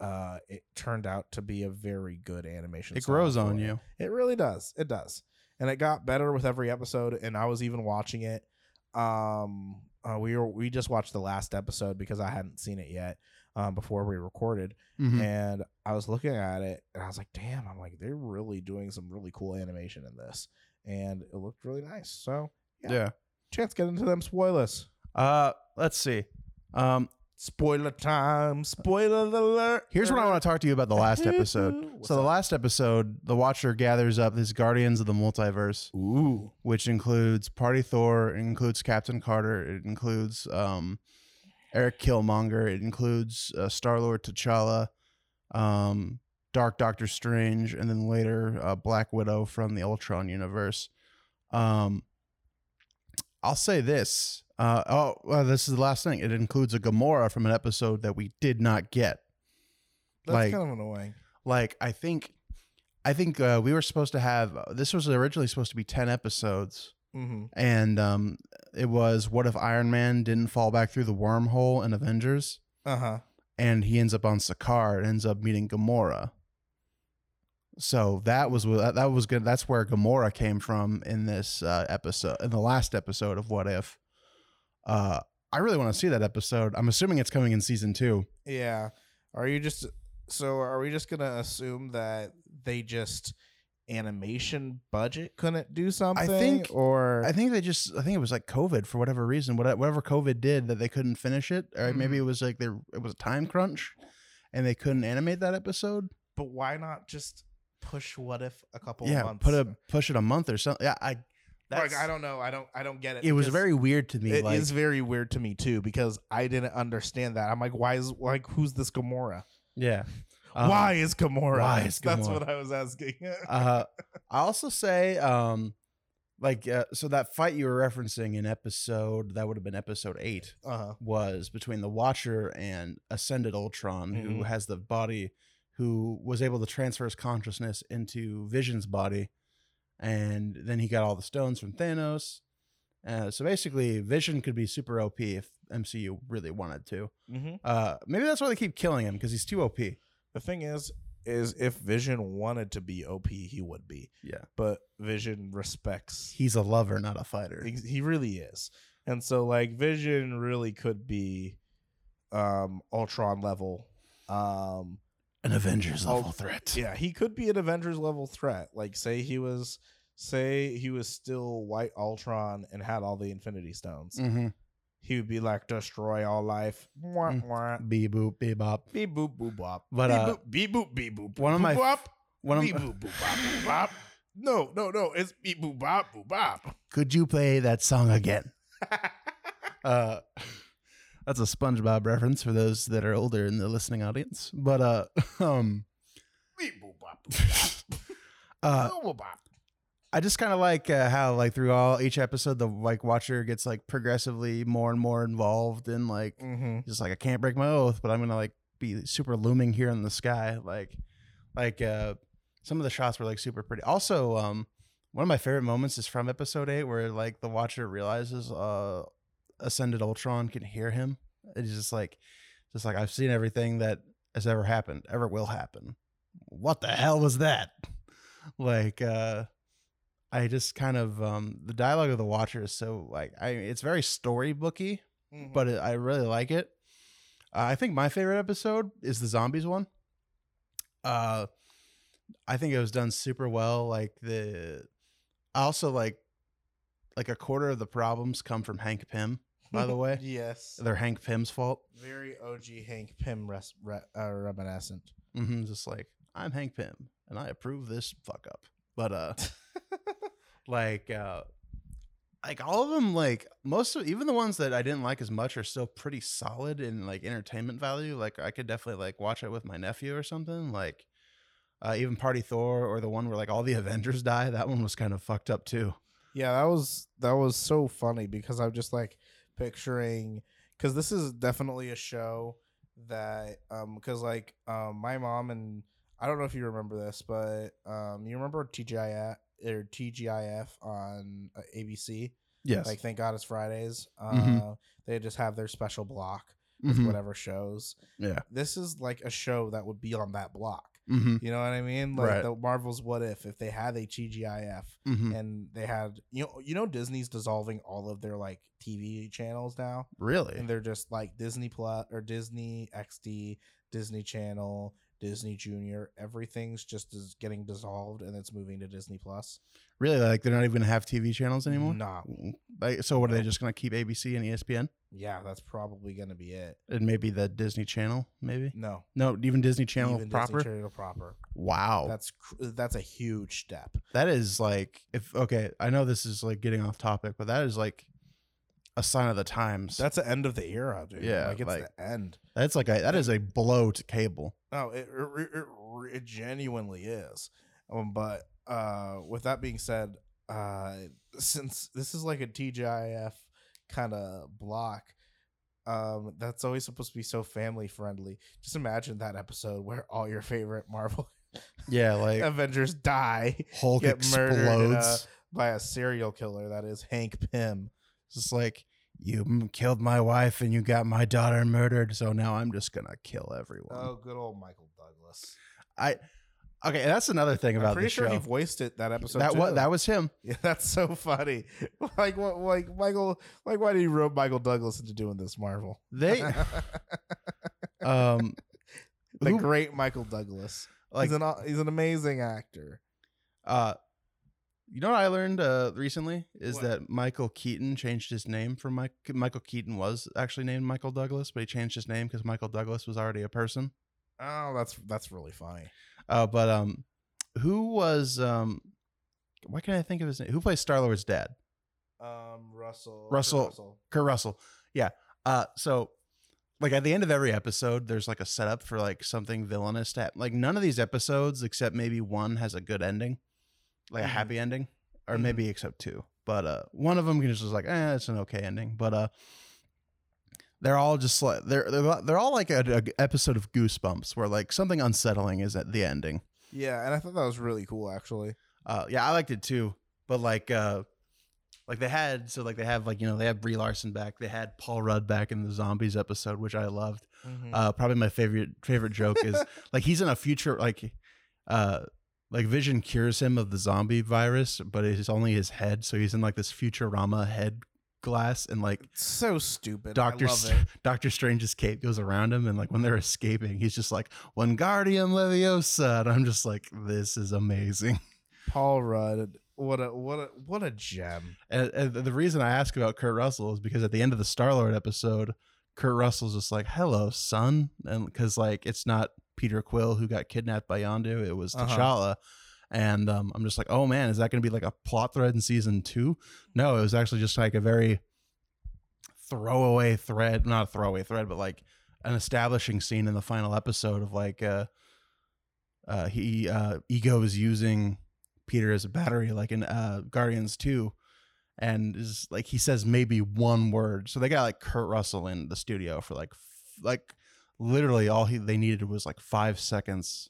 uh, it turned out to be a very good animation. It grows on you. It really does. It does. And it got better with every episode and I was even watching it. Um uh, we were we just watched the last episode because I hadn't seen it yet um before we recorded Mhm. and I was looking at it and I was like, "Damn, I'm like they're really doing some really cool animation in this." And it looked really nice. So, yeah. Yeah. Chance get into them spoilers. Uh, let's see. Um, Spoiler time. Spoiler alert. here's what I want to talk to you about the last episode. So the last episode, the Watcher gathers up his Guardians of the Multiverse, Ooh. which includes Party Thor, it includes Captain Carter, it includes um, Eric Killmonger, it includes uh, Star Lord T'Challa, um, Dark Doctor Strange, and then later uh, Black Widow from the Ultron universe. Um, I'll say this. Uh, oh, well, this is the last thing. It includes a Gamora from an episode that we did not get. That's Like- kind of annoying. Like I think, I think uh, we were supposed to have. This was originally supposed to be ten episodes, Mm-hmm. and um, it was what if Iron Man didn't fall back through the wormhole in Avengers, Uh huh. and he ends up on Sakaar and ends up meeting Gamora. So that was that was good. That's where Gamora came from in this uh, episode, in the last episode of What If. Uh, I really want to see that episode. I'm assuming it's coming in season two. Yeah. Are you just so? Are we just gonna assume that they just animation budget couldn't do something? I think- or I think they just, I think it was like COVID for whatever reason, whatever, whatever COVID did that they couldn't finish it, or maybe it was like there, it was a time crunch, and they couldn't animate that episode. but why not just push what if a couple yeah, months? put a push it a month or something. Yeah, I. like I don't know. I don't. I don't get it. It was very weird to me. It is like, very weird to me too because I didn't understand that. I'm like, why is like who's this Gamora? yeah. Um, why is Gamora? why is That's what I was asking. uh, I also say, um, like, uh, so that fight you were referencing in episode that would have been episode eight uh-huh. was between the Watcher and Ascended Ultron, who Mhm. has the body, who was able to transfer his consciousness into Vision's body, and then he got all the stones from Thanos. Uh, so basically, Vision could be super OP if MCU really wanted to. Mm-hmm. Uh, maybe that's why they keep killing him because he's too OP. The thing is, is if Vision wanted to be OP, he would be. Yeah. But Vision respects. He's a lover, not a fighter. He, he really is, and so like Vision really could be, um, Ultron level. Um, An Avengers level threat. yeah, he could be an Avengers level threat. Like, say he was, say he was still White Ultron and had all the Infinity Stones. Mm-hmm. He would be like destroy all life. Mwah, Mm. mwah. Bee boop, bee bop. Beep boop boop bop. But, beep uh, boop beep boop beep boop. one of my- bop. One beep of, boop boop bop boop bop. No, no, no. It's beep boop bop boop bop. could you play that song again? Uh, that's a SpongeBob reference for those that are older in the listening audience. But uh, um, beep bop boop uh. I just kind of like uh, how like through all each episode, the like watcher gets like progressively more and more involved in like Mm-hmm. just like I can't break my oath, but I'm gonna like be super looming here in the sky. Like, like uh, some of the shots were like super pretty. Also, um, one of my favorite moments is from episode eight where like the watcher realizes uh, ascended Ultron can hear him. It's just like, just like I've seen everything that has ever happened, ever will happen. What the hell was that? Like, uh, I just kind of um, the dialogue of the watcher is so like I it's very storybooky Mm-hmm. but it, I really like it. Uh, I think my favorite episode is the zombies one. Uh, I think it was done super well. Like the, I also like, like a quarter of the problems come from Hank Pym. By the way, yes. they're Hank Pym's fault. Very OG Hank Pym res- re- uh, reminiscent. hmm just like I'm Hank Pym and I approve this fuck up. But uh, like uh, like all of them like most of even the ones that I didn't like as much are still pretty solid in like entertainment value. Like I could definitely like watch it with my nephew or something. Like uh, even Party Thor or the one where like all the Avengers die. That one was kind of fucked up too. Yeah, that was that was so funny because I'm just like picturing because this is definitely a show that um because like um my mom and I don't know if you remember this, but um you remember TGIF or TGIF on uh, ABC? Yes. Like thank God it's Fridays. Uh, Mhm. They just have their special block with Mhm. whatever shows. Yeah. This is like a show that would be on that block. Mm-hmm. You know what I mean? Like Right. the Marvel's What If if they had a TGIF Mm-hmm. and they had you know you know Disney's dissolving all of their like TV channels now Really? and they're just like Disney Plus or Disney XD, Disney Channel, Disney Junior, everything's just is getting dissolved and it's moving to Disney Plus. Really? Like they're not even gonna have TV channels anymore? Nah. Like, so what are they just gonna keep ABC and ESPN Yeah, that's probably gonna be it. and maybe the Disney Channel? Maybe No, no, even Disney Channel even proper. Disney Channel proper. wow, That's cr- that's a huge step. that is like if okay. I know this is like getting off topic, but that is like a sign of the times. That's the end of the era, dude. Yeah, like it's like- the end. That's like a that is a blow to cable. No, it it, it, it genuinely is. Um, but uh, with that being said, uh, since this is like a TGIF kind of block, um, that's always supposed to be so family friendly. Just imagine that episode where all your favorite Marvel Yeah, like Avengers die Hulk get murdered a- explodes. by a serial killer that is Hank Pym. It's just like you m- killed my wife and you got my daughter murdered, so now I'm just gonna kill everyone. Oh, good old Michael Douglas. I okay. That's another thing about I'm pretty sure show. he voiced it that episode. that was that was him. Yeah, that's so funny. Like what? Like Michael? Like why did he rope Michael Douglas into doing this Marvel? They um the who- great Michael Douglas. like he's an he's an amazing actor. uh you know what I learned uh recently is What? that Michael Keaton changed his name from Mike Michael Keaton was actually named Michael Douglas, but he changed his name because Michael Douglas was already a person. Oh, that's that's really funny. Uh but um who was um why can't I think of his name? Who plays Star Lord's dad? Um, Russell. Russell. Kurt Russell. Yeah. Uh so like at the end of every episode, there's like a setup for like something villainous to happen. Like none of these episodes, except maybe one, has a good ending, like Mhm. a happy ending, or Mhm. maybe except two. But uh, one of them is just was like, eh, it's an okay ending. But uh, they're all just like they're they're, they're all like a, a episode of Goosebumps, where like something unsettling is at the ending. Yeah, and I thought that was really cool actually. Uh, yeah, I liked it too. But like, uh, like they had so like they have like you know they have Brie Larson back. They had Paul Rudd back in the zombies episode, which I loved. Mm-hmm. Uh, probably my favorite favorite joke is like he's in a future like, uh, like Vision cures him of the zombie virus, but it's only his head. So he's in like this Futurama head glass, and like so stupid. Doctor I love Str- it. Doctor Strange's cape goes around him, and like when they're escaping, he's just like Wingardium Leviosa, and I'm just like, this is amazing. Paul Rudd. What a what a what a gem. And, and the reason I ask about Kurt Russell is because at the end of the Star Lord episode, Kurt Russell's just like, "Hello, son," and because like it's not Peter Quill who got kidnapped by Yondu, it was Uh-huh. And um, I'm just like, oh man, is that going to be like a plot thread in season two? No, it was actually just like a very throwaway thread, not a throwaway thread, but like an establishing scene in the final episode of like, uh, uh, he uh, Ego is using Peter as a battery, like in uh, Guardians Two, and is like he says maybe one word. So they got like Kurt Russell in the studio for like f- like literally all he they needed was like five seconds,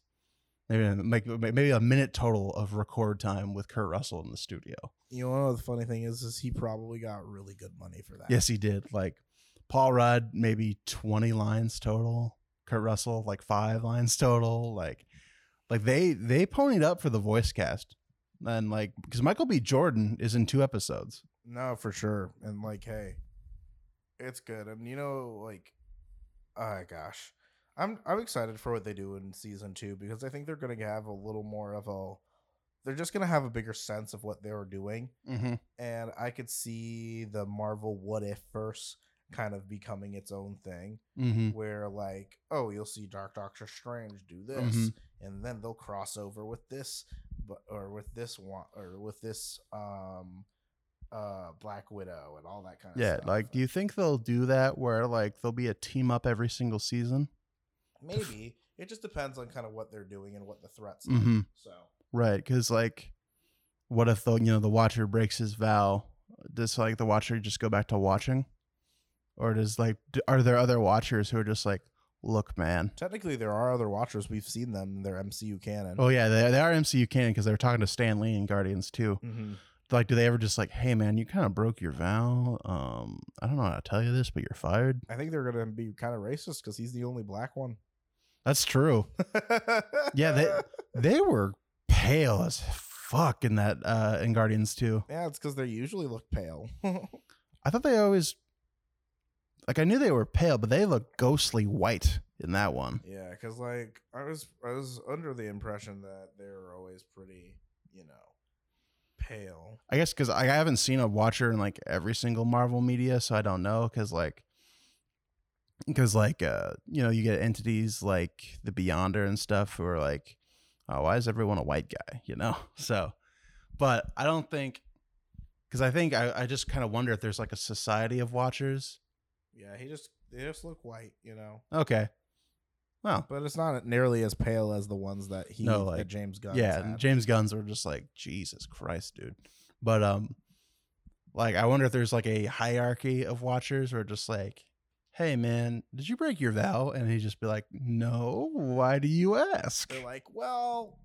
maybe like maybe a minute total of record time with Kurt Russell in the studio. You know what the funny thing is is he probably got really good money for that. Yes, he did. Like Paul Rudd, maybe twenty lines total. Kurt Russell, like five lines total. Like, like they they ponied up for the voice cast, and like because Michael B. Jordan is in two episodes. No, for sure. And like, hey, it's good. And you know, like, oh gosh, I'm I'm excited for what they do in season two because I think they're gonna have a little more of a. They're just gonna have a bigger sense of what they were doing, Mm-hmm. and I could see the Marvel What If verse kind of becoming its own thing, Mm-hmm. where like, oh, you'll see Dark Doctor Strange do this, Mhm. and then they'll cross over with this, but or with this one or with this um uh Black Widow and all that kind of Yeah, stuff. like do you think they'll do that where like there'll be a team up every single season? Maybe it just depends on kind of what they're doing and what the threats. Mhm. So Right, because like, what if the you know the watcher breaks his vow? Does like the watcher just go back to watching, or does like are there other watchers who are just like, look, man? technically, there are other Watchers. We've seen them. They're MCU canon. Oh yeah, they, they are MCU canon because they were talking to Stan Lee and Guardians Two. hmm Like, do they ever just like, hey man, you kind of broke your vow? Um, I don't know how to tell you this, but you're fired. I think they're gonna be kind of racist because he's the only black one. That's true. Yeah, they they were pale as fuck in that uh in Guardians Two. yeah, it's because they usually look pale. I thought they always like I knew they were pale, but they looked ghostly white in that one. Yeah, because like I was, I was under the impression that they were always pretty, you know, pale. I guess because I haven't seen a Watcher in like every single Marvel media, so I don't know. Because like, because like, uh, you know, you get entities like the Beyonder and stuff who are like, oh, why is everyone a white guy? You know, so. But I don't think, because I think I, I just kind of wonder if there's like a society of Watchers. Yeah, he just they just look white, you know. Okay. Well, But it's not nearly as pale as the ones that he No, that like- James Gunn. yeah and James Gunn's were just like jesus christ dude but um like i wonder if there's like a hierarchy of watchers or just like hey man did you break your vow and he'd just be like no why do you ask They're like, well,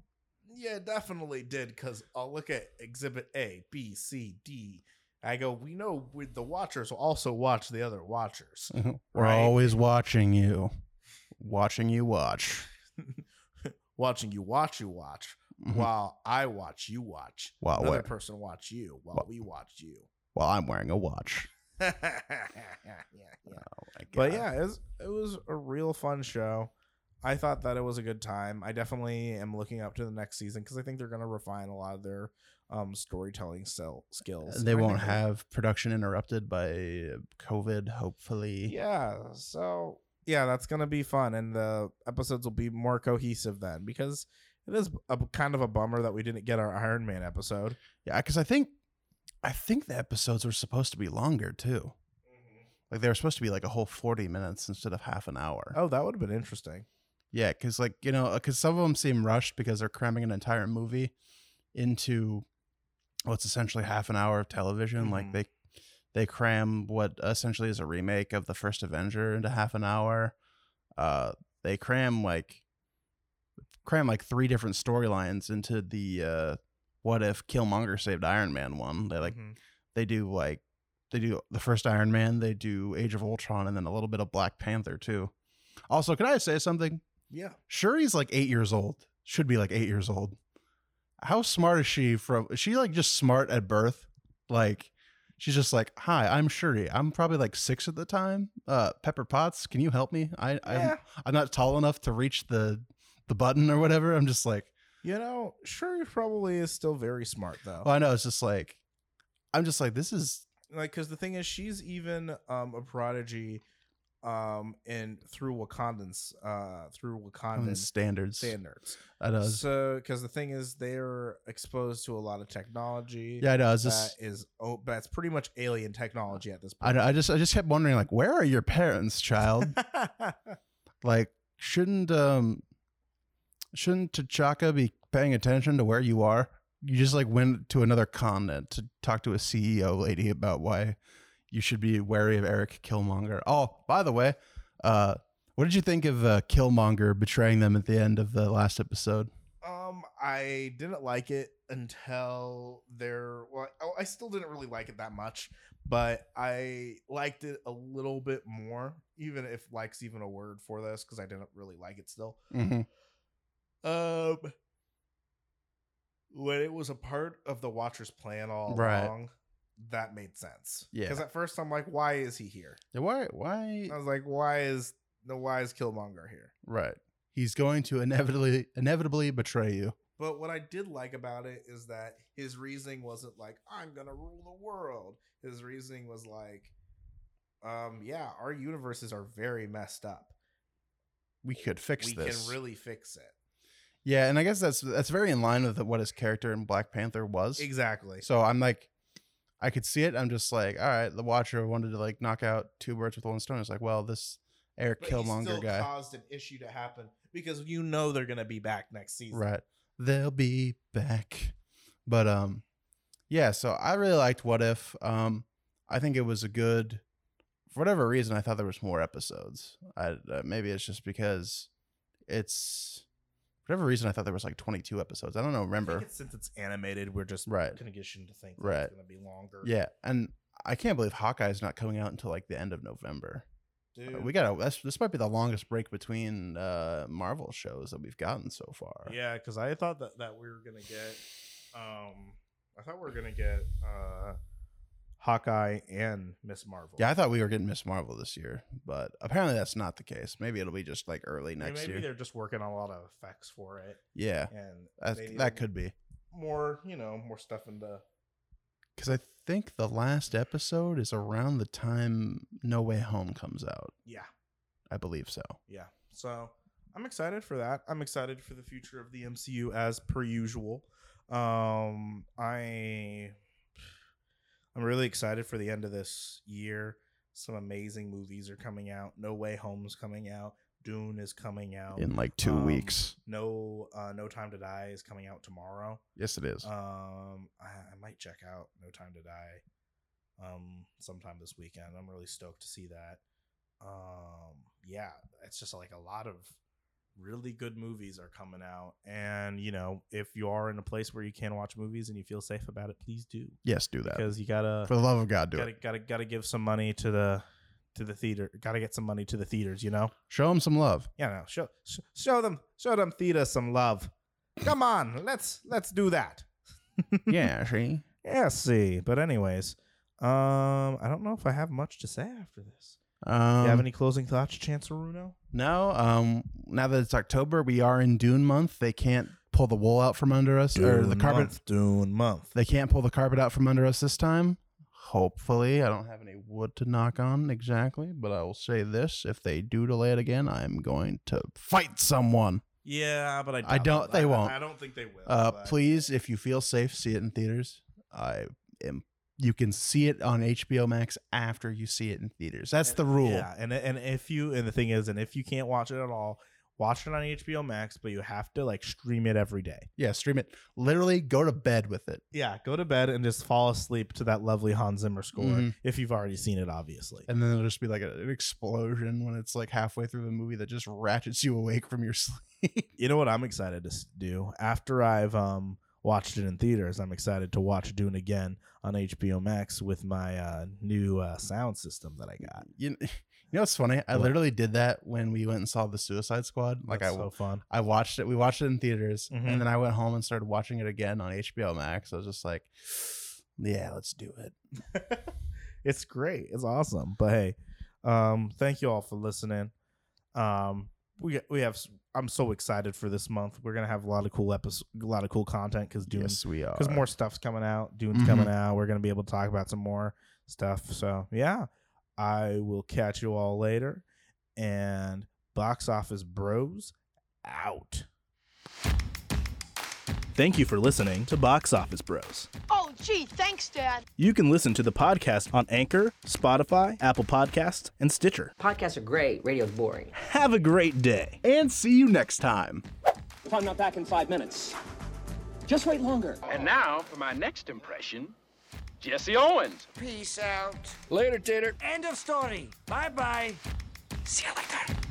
yeah, definitely did because I'll look at Exhibit A, B, C, D. I go, we know with the Watchers will also watch the other Watchers. we're Right. always watching you watching you watch Watching you watch you watch Mhm. while I watch you watch. While another what? person watch you while we watch you. while i'm wearing a watch. Oh But yeah, it was it was a real fun show. I thought that it was a good time. I definitely am looking up to the next season because I think they're going to refine a lot of their um, storytelling skill skills. they And I won't have production interrupted by covid hopefully Yeah, so yeah, that's going to be fun, and the episodes will be more cohesive then because it is a kind of a bummer that we didn't get our Iron Man episode. yeah because i think i think the episodes were supposed to be longer too Like they were supposed to be like a whole 40 minutes instead of half an hour. Oh, that would have been interesting. Yeah, because like, you know, because some of them seem rushed because they're cramming an entire movie into what's essentially half an hour of television. Like Mhm. they they cram what essentially is a remake of the first Avenger into half an hour. Uh they cram like cram like three different storylines into the uh what if Killmonger saved Iron Man one. They like Mhm. they do like they do the first Iron Man, they do Age of Ultron, and then a little bit of Black Panther too. Also, can I say something? yeah. Shuri's like eight years old. Should be like eight years old. How smart is she from? Is she like just smart at birth? Like she's just like, "Hi, I'm Shuri. I'm probably like six at the time. Uh, Pepper Potts, can you help me? I I'm, I'm not tall enough to reach the the button or whatever. I'm just like, You know, Shuri probably is still very smart though. oh, I know. It's just like, I'm just like, this is like because the thing is she's even um a prodigy um in through wakandans uh through wakandan standards. standards I know. so because the thing is they're exposed to a lot of technology Yeah, I know. It's that just is oh that's pretty much alien technology at this I, point know, I just I just kept wondering like where are your parents, child? like shouldn't um shouldn't T'Chaka be paying attention to where you are? You just like went to another continent to talk to a CEO lady about why you should be wary of Eric Killmonger. Oh, by the way, uh what did you think of uh, Killmonger betraying them at the end of the last episode? um i didn't like it until there well I- still didn't really like it that much but i liked it a little bit more even if likes even a word for this because i didn't really like it still Mm-hmm. Um, when it was a part of the Watcher's plan all Right. along, that made sense. Yeah. Because at first I'm like, why is he here? Why why I was like, why is the why is Killmonger here? right. He's going to inevitably inevitably betray you. But what I did like about it is that his reasoning wasn't like, I'm gonna rule the world. His reasoning was like, um, yeah, our universes are very messed up. We could fix we this. can really fix it. Yeah, and I guess that's that's very in line with what his character in Black Panther was. Exactly. So I'm like, I could see it. I'm just like, all right, the Watcher wanted to like knock out two birds with one stone. It's like, well, this Eric But Killmonger still guy, caused an issue to happen because you know they're gonna be back next season. right? They'll be back. But um, yeah. So I really liked What If. Um, I think it was a good. For whatever reason, I thought there was more episodes. I uh, maybe it's just because it's for whatever reason I thought there was like 22 episodes. I don't know. I Remember? think it's, since it's animated, we're just Right. conditioned to think that Right. it's gonna be longer. Yeah, and I can't believe Hawkeye's not coming out until like the end of November. Uh, Dude. We got to this might be the longest break between uh Marvel shows that we've gotten so far. Yeah, because I thought that, that we were gonna get, um, I thought we were gonna get uh, Hawkeye and Miss Marvel. Yeah, I thought we were getting Miss Marvel this year, but apparently that's not the case. Maybe it'll be just like early next maybe year. Maybe they're just working on a lot of effects for it, Yeah, and that, that could be more, you know, more stuff into. because I think the last episode is around the time No Way Home comes out. Yeah, I believe so. yeah. So I'm excited for that. I'm excited for the future of the MCU as per usual. Um, I I'm really excited for the end of this year. Some amazing movies are coming out. No Way Home's coming out. Dune is coming out. In like two Um, weeks. No, uh, No Time to Die is coming out tomorrow. Yes, it is. Um, I, I might check out No Time to Die, um, sometime this weekend. I'm really stoked to see that. Um, yeah, it's just like a lot of really good movies are coming out, and you know, if you are in a place where you can watch movies and you feel safe about it, please do yes, do that. because you gotta For the love of God, do gotta it. gotta gotta give some money to the to the theater. Gotta get some money to the theaters. You know. Show them some love. Yeah, no, show sh- show them show them theater some love. Come on, let's let's do that. yeah, see. Yeah, see. But anyways, um, I don't know if I have much to say after this. Um, you have any closing thoughts, Chancellor Runo? No. Um. Now that it's October, we are in Dune month. They can't pull the wool out from under us, or the carpet. month, Dune month. They can't pull the carpet out from under us this time. Hopefully, I don't have any wood to knock on exactly, but I will say this: if they do delay it again, I'm going to fight someone. Yeah, but I, I don't- it. they I, won't. I don't think they will. Uh, please, if you feel safe, see it in theaters. I am. You can see it on HBO Max after you see it in theaters. That's the rule. Yeah, and and if you and the thing is, and if you can't watch it at all, watch it on HBO Max, but you have to like stream it every day. Yeah, stream it. Literally, go to bed with it. Yeah, go to bed and just fall asleep to that lovely Hans Zimmer score Mhm. if you've already seen it, obviously. and then there'll just be like a- an explosion when it's like halfway through the movie that just ratchets you awake from your sleep. You know what I'm excited to s- do after I've um watched it in theaters. I'm excited to watch Dune again on HBO Max with my uh, new uh, sound system that I got. you, you know what's funny? I What? literally did that when we went and saw the Suicide Squad. Like That's I, so fun. I watched it. We watched it in theaters, Mhm. and then I went home and started watching it again on HBO Max. I was just like, yeah, let's do it. it's great. It's awesome. But hey, um, thank you all for listening. Um, we we have. I'm so excited for this month. We're gonna have a lot of cool episodes, a lot of cool content because Dune Yes, we are. because more stuff's coming out. Dune's Mhm. coming out. We're gonna be able to talk about some more stuff. So yeah, I will catch you all later. And box office bros out. Thank you for listening to Box Office Bros. Oh, gee, thanks, Dad. You can listen to the podcast on Anchor, Spotify, Apple Podcasts, and Stitcher. Podcasts are great. Radio's boring. Have a great day. and see you next time. If I'm not back in five minutes, just wait longer. And now for my next impression, Jesse Owens. Peace out. Later, Tater. End of story. Bye bye. See you later.